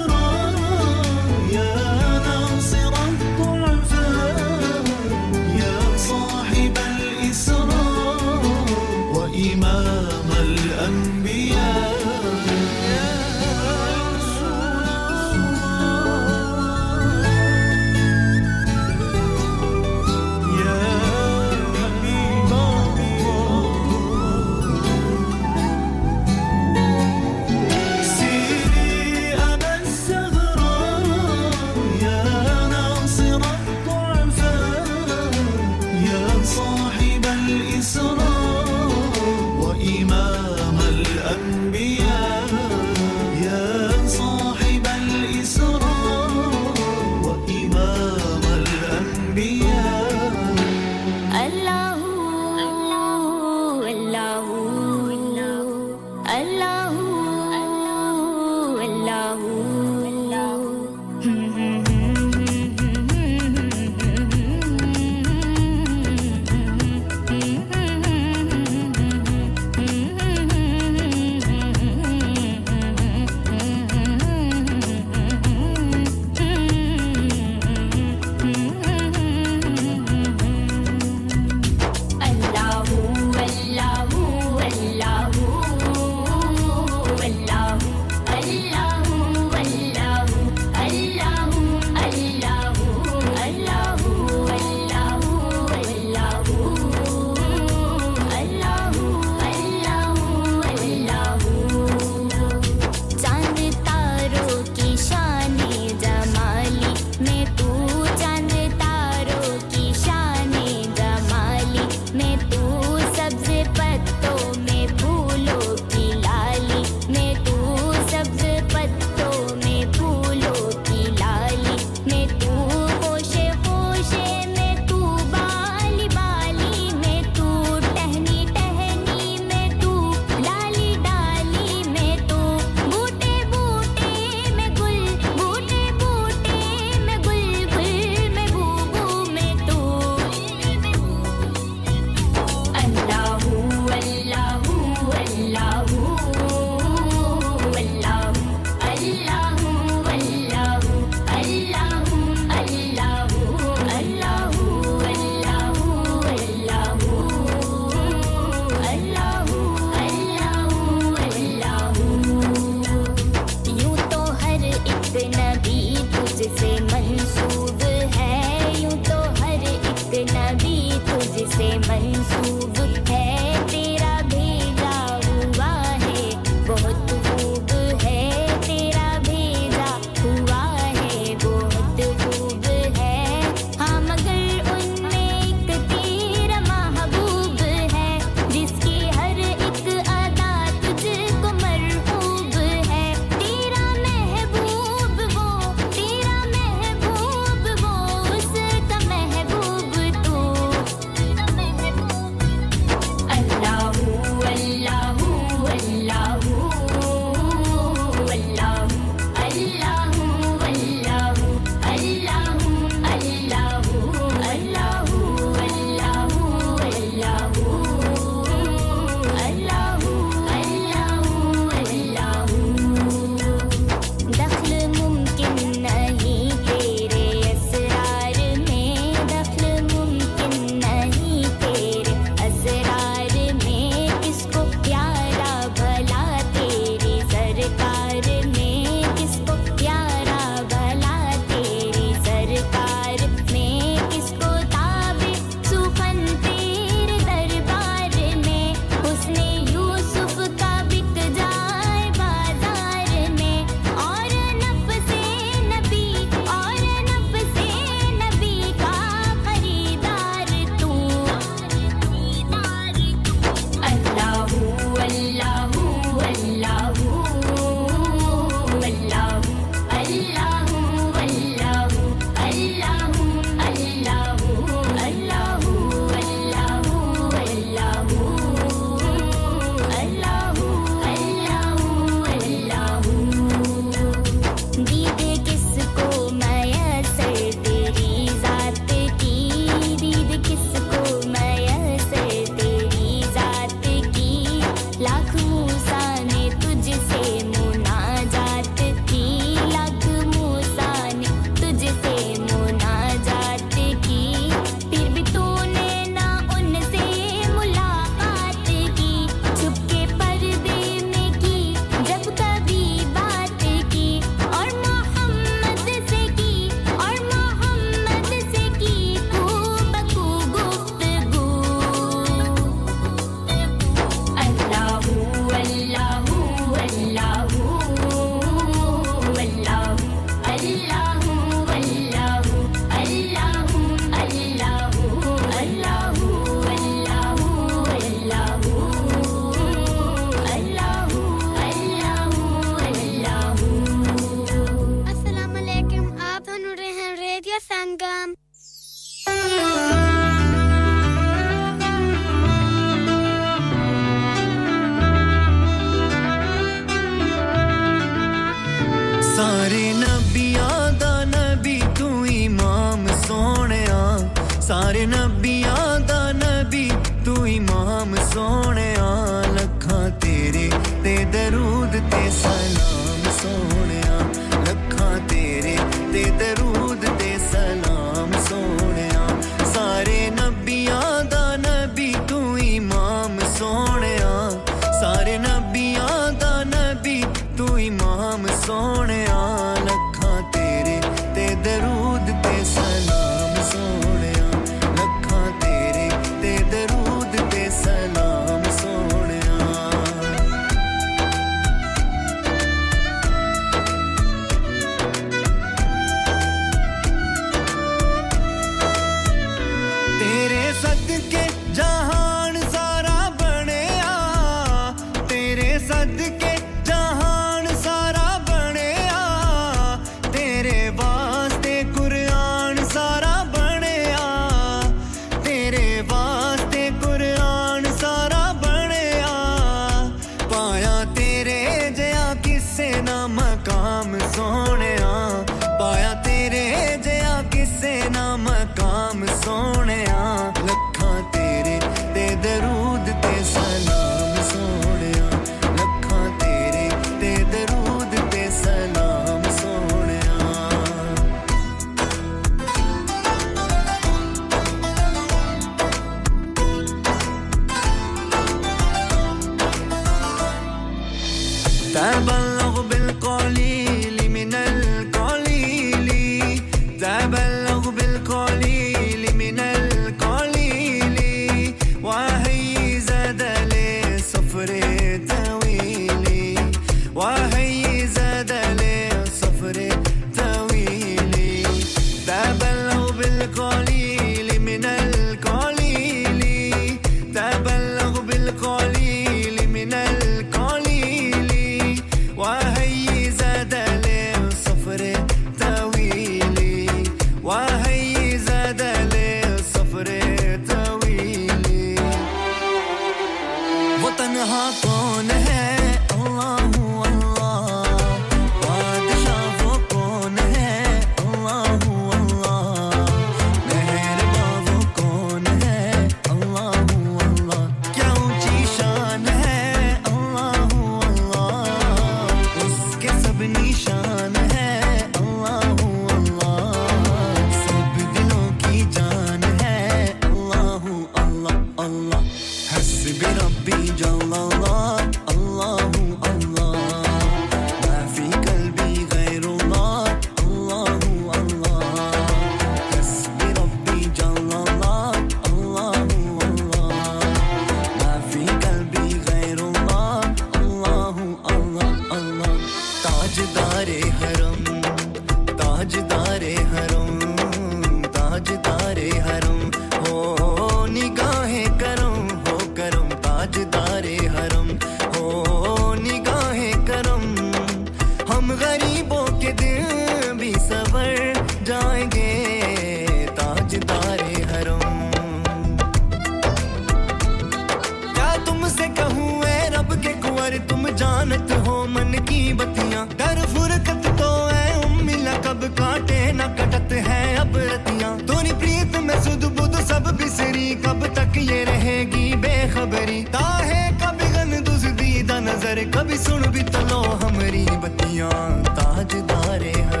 Ronit ہو من کی بتیاں در فرقت تو اے امیلا کب کاٹے نہ کٹت ہے اب رتیاں دونی پریت میں سدھ بدھ سب بسری کب تک یہ رہے گی بے خبری تاہے کب گن دز دیدہ نظر کبھی سن بھی تلو ہمری بتیاں تاج دارے ہر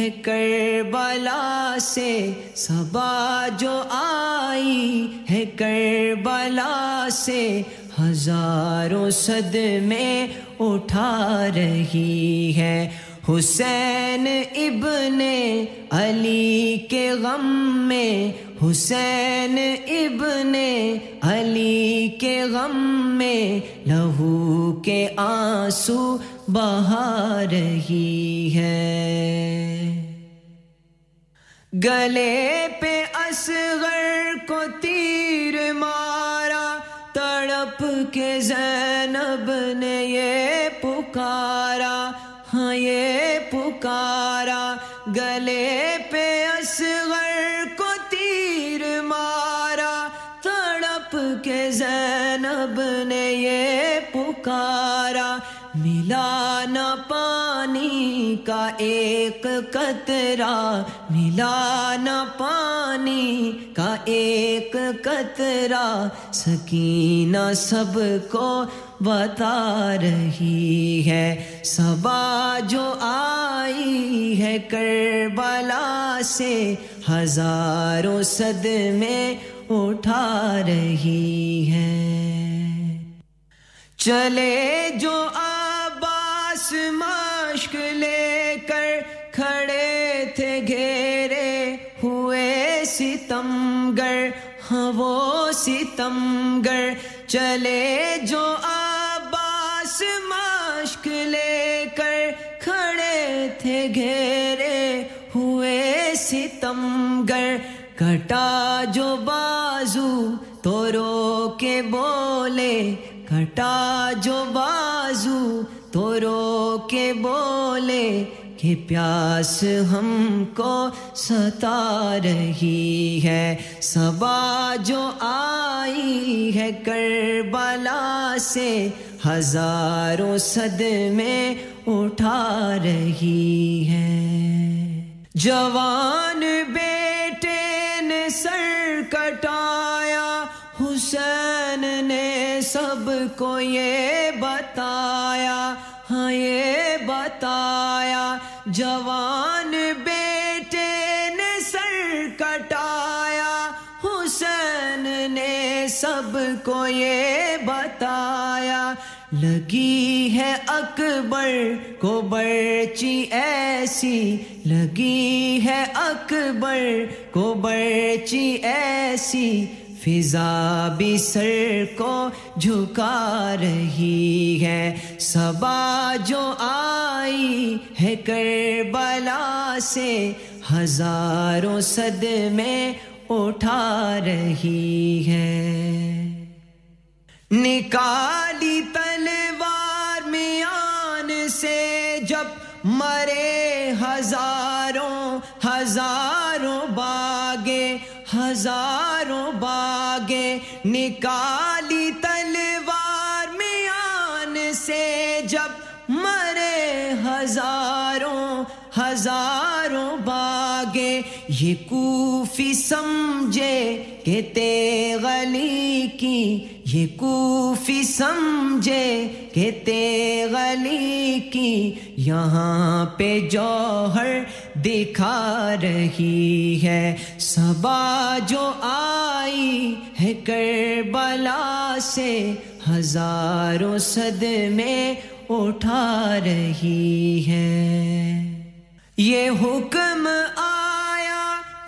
ہے کربلا سے سبا جو آئی ہے کربلا سے ہزاروں صد میں اٹھا رہی ہے۔ حسین ابن علی کے غم میں، حسین ابن علی کے غم میں لہو کے آنسو بہا رہی ہے۔ گلے پہ اصغر کو تیر مارا، تڑپ کے زینب نے یہ پکارا۔ ہاں یہ پکارا۔ گلے پہ اصغر کو تیر مارا، تڑپ کے زینب نے یہ پکارا۔ دانا پانی کا ایک قطرہ ملا نہ پانی کا ایک قطرہ۔ سکینہ سب کو بتا رہی ہے، صبا جو آئی ہے کربلا سے ہزاروں صدمے اٹھا رہی ہے۔ چلے جو آباس مشق لے کر کھڑے تھے گھیرے ہوئے ستم گر ہاں وہ ستم گر۔ چلے جو آباس مشق لے کر کھڑے تھے گھیرے ہوئے ستم گر۔ کٹا جو بازو تو رو کے بولے کٹا جو بازو تو رو کے بولے کہ پیاس ہم کو ستا رہی ہے سبا جو آئی ہے کربلا سے ہزاروں صد میں اٹھا رہی ہے۔ جوان بیٹے نے سر کٹا حسین نے سب کو یہ بتایا ہاں یہ بتایا، جوان بیٹے نے سر کٹایا۔ حسین نے سب کو یہ بتایا، لگی ہے اکبر کو برچی ایسی۔ لگی ہے اکبر کو برچی ایسی۔ فضا بھی سر کو جھکا رہی ہے۔ سبا جو آئی ہے کربلا سے ہزاروں صد میں اٹھا رہی ہے۔ نکالی تلوار میان سے جب مرے ہزاروں ہزار ہزاروں باغے نکالی تلوار میان سے جب مرے ہزاروں ہزار یہ کوفی سمجھے کہ تیغلی کی، یہ کوفی سمجھے کہ تیغلی کی۔ یہاں پہ جوہر دکھا رہی ہے، صبا جو آئی ہے کربلا سے ہزاروں صد میں اٹھا رہی ہے۔ یہ حکم آ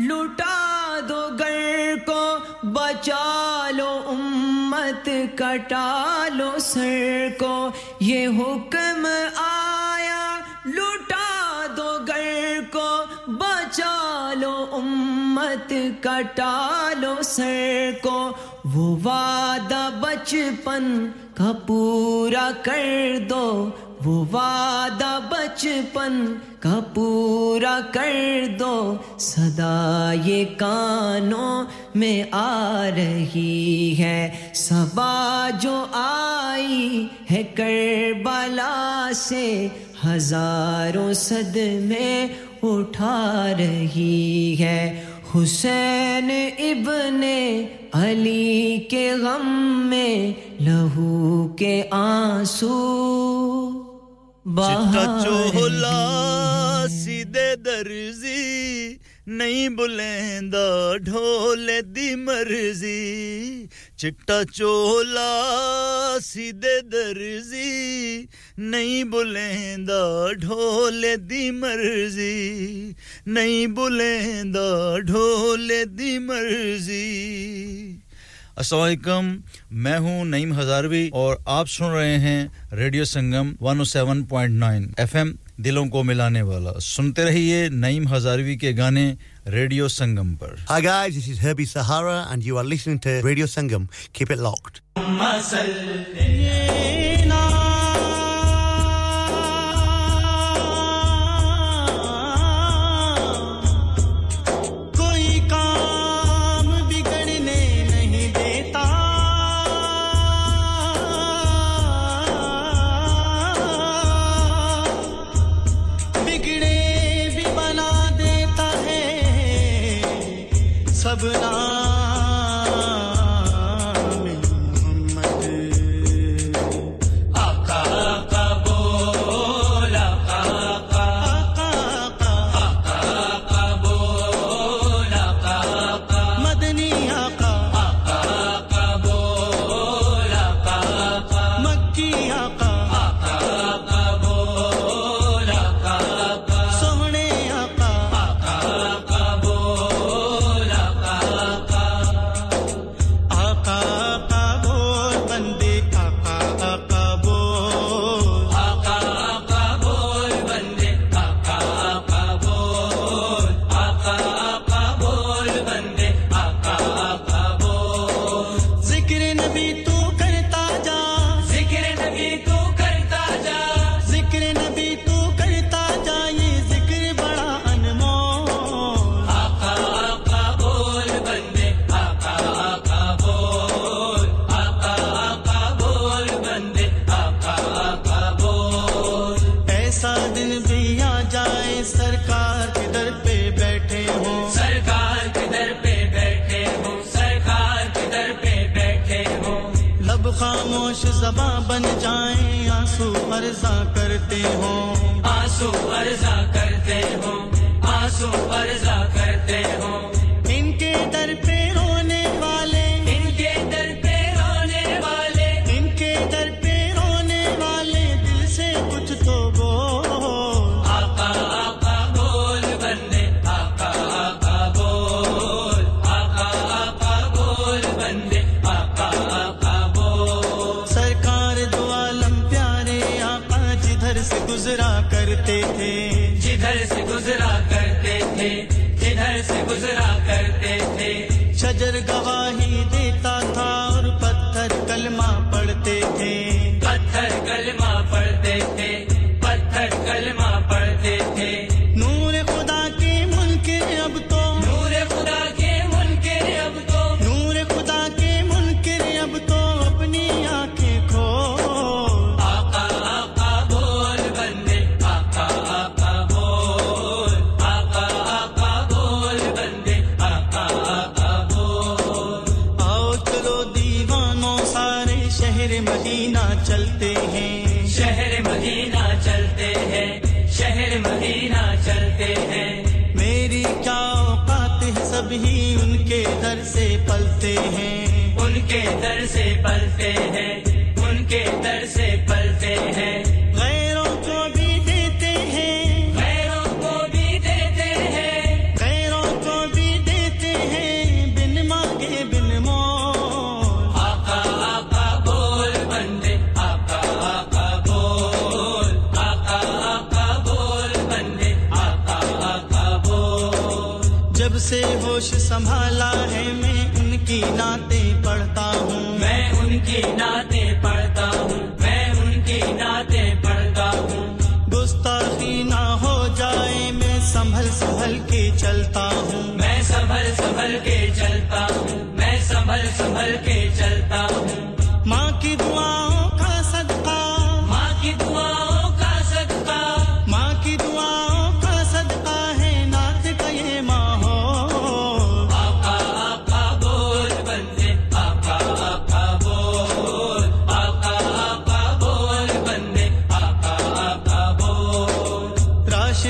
لٹا دو گر کو، بچا لو امت، کٹا لو سر کو۔ یہ حکم آیا لٹا دو گر کو، بچا لو امت، کٹا لو سر کو۔ وہ وعدہ بچپن کا پورا کر دو۔ وہ وعدہ بچپن کا پورا کر دو، صدا یہ کانوں میں آ رہی ہے۔ صبا جو آئی ہے کربلا سے، ہزاروں صد میں اٹھا رہی ہے۔ حسین ابن علی کے غم میں لہو کے آنسو۔ چولا سیدے درزی نہیں بلیندہ ڈھول دی مرضی۔ چٹا چولا سیدے درزی نہیں بلیندہ ڈھول دی مرضی۔ نہیں بلیندہ ڈھول دی مرضی۔ السلام علیکم میں ہوں نعیم ہزاروی اور آپ سن رہے ہیں ریڈیو سنگم 107.9 ایف ایم دلوں کو ملانے والا سنتے رہیے نعیم ہزاروی کے گانے ریڈیو سنگم پر Hi guys, this is Herbie Sahara and you are listening to Radio Sangam. Keep it locked.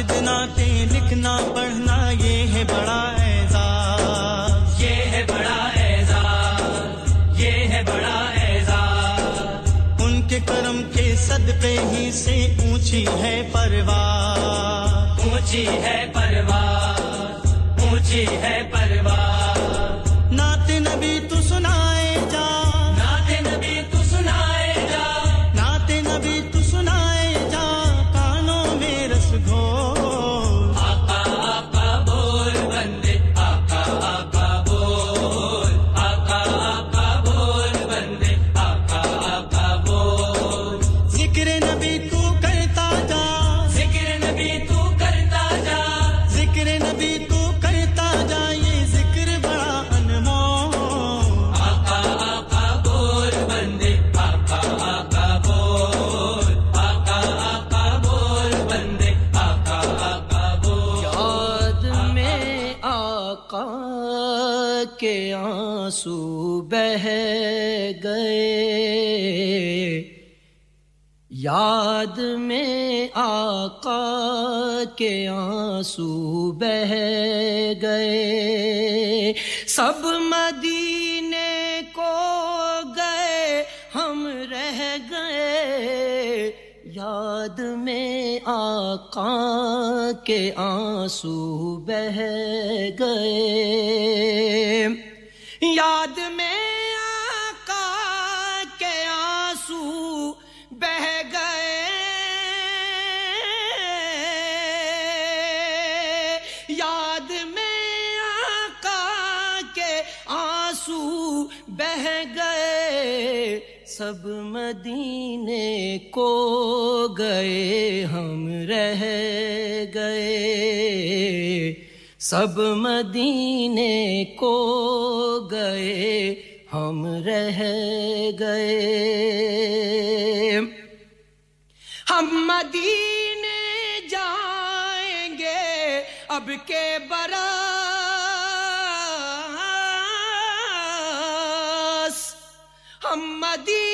سیدنا کے لکھنا پڑھنا یہ ہے بڑا یہ بڑا یہ ہے بڑا ان کے کرم کے صدقے ہی سے اونچی ہے پرواز۔ اونچی ہے پرواز اونچی ہے پرواز کے آنسو بہ گئے۔ سب مدینے کو گئے، ہم رہ گئے۔ یاد میں آقا کے آنسو بہ گئے۔ یاد میں سب مدینے کو گئے، ہم رہ گئے۔ سب مدینے کو گئے، ہم رہ گئے۔ ہم مدینے جائیں گے، اب کے برا ہم مدینے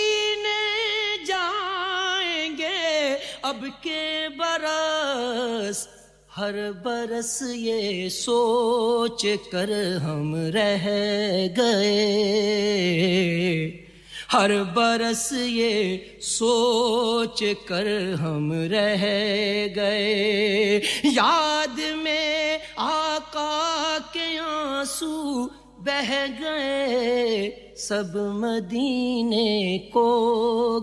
اب کے برس، ہر برس یہ سوچ کر ہم رہ گئے۔ ہر برس یہ سوچ کر ہم رہ گئے۔ یاد میں آقا کے آنسو بہ گئے، سب مدینے کو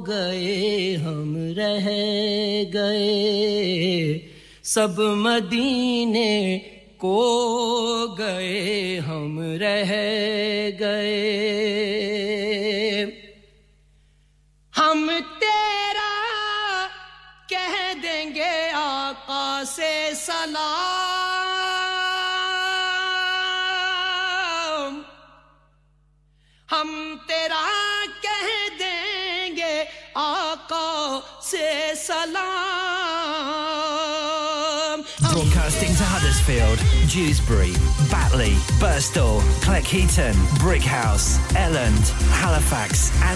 گئے، ہم رہ گئے۔ سب مدینے کو گئے، ہم رہ گئے۔ ہم تیرا کہہ دیں گے آقا سے سلام۔ Broadcasting to Huddersfield, Dewsbury, Batley, Burstall, Cleckheaton, Brickhouse, Elland, Halifax and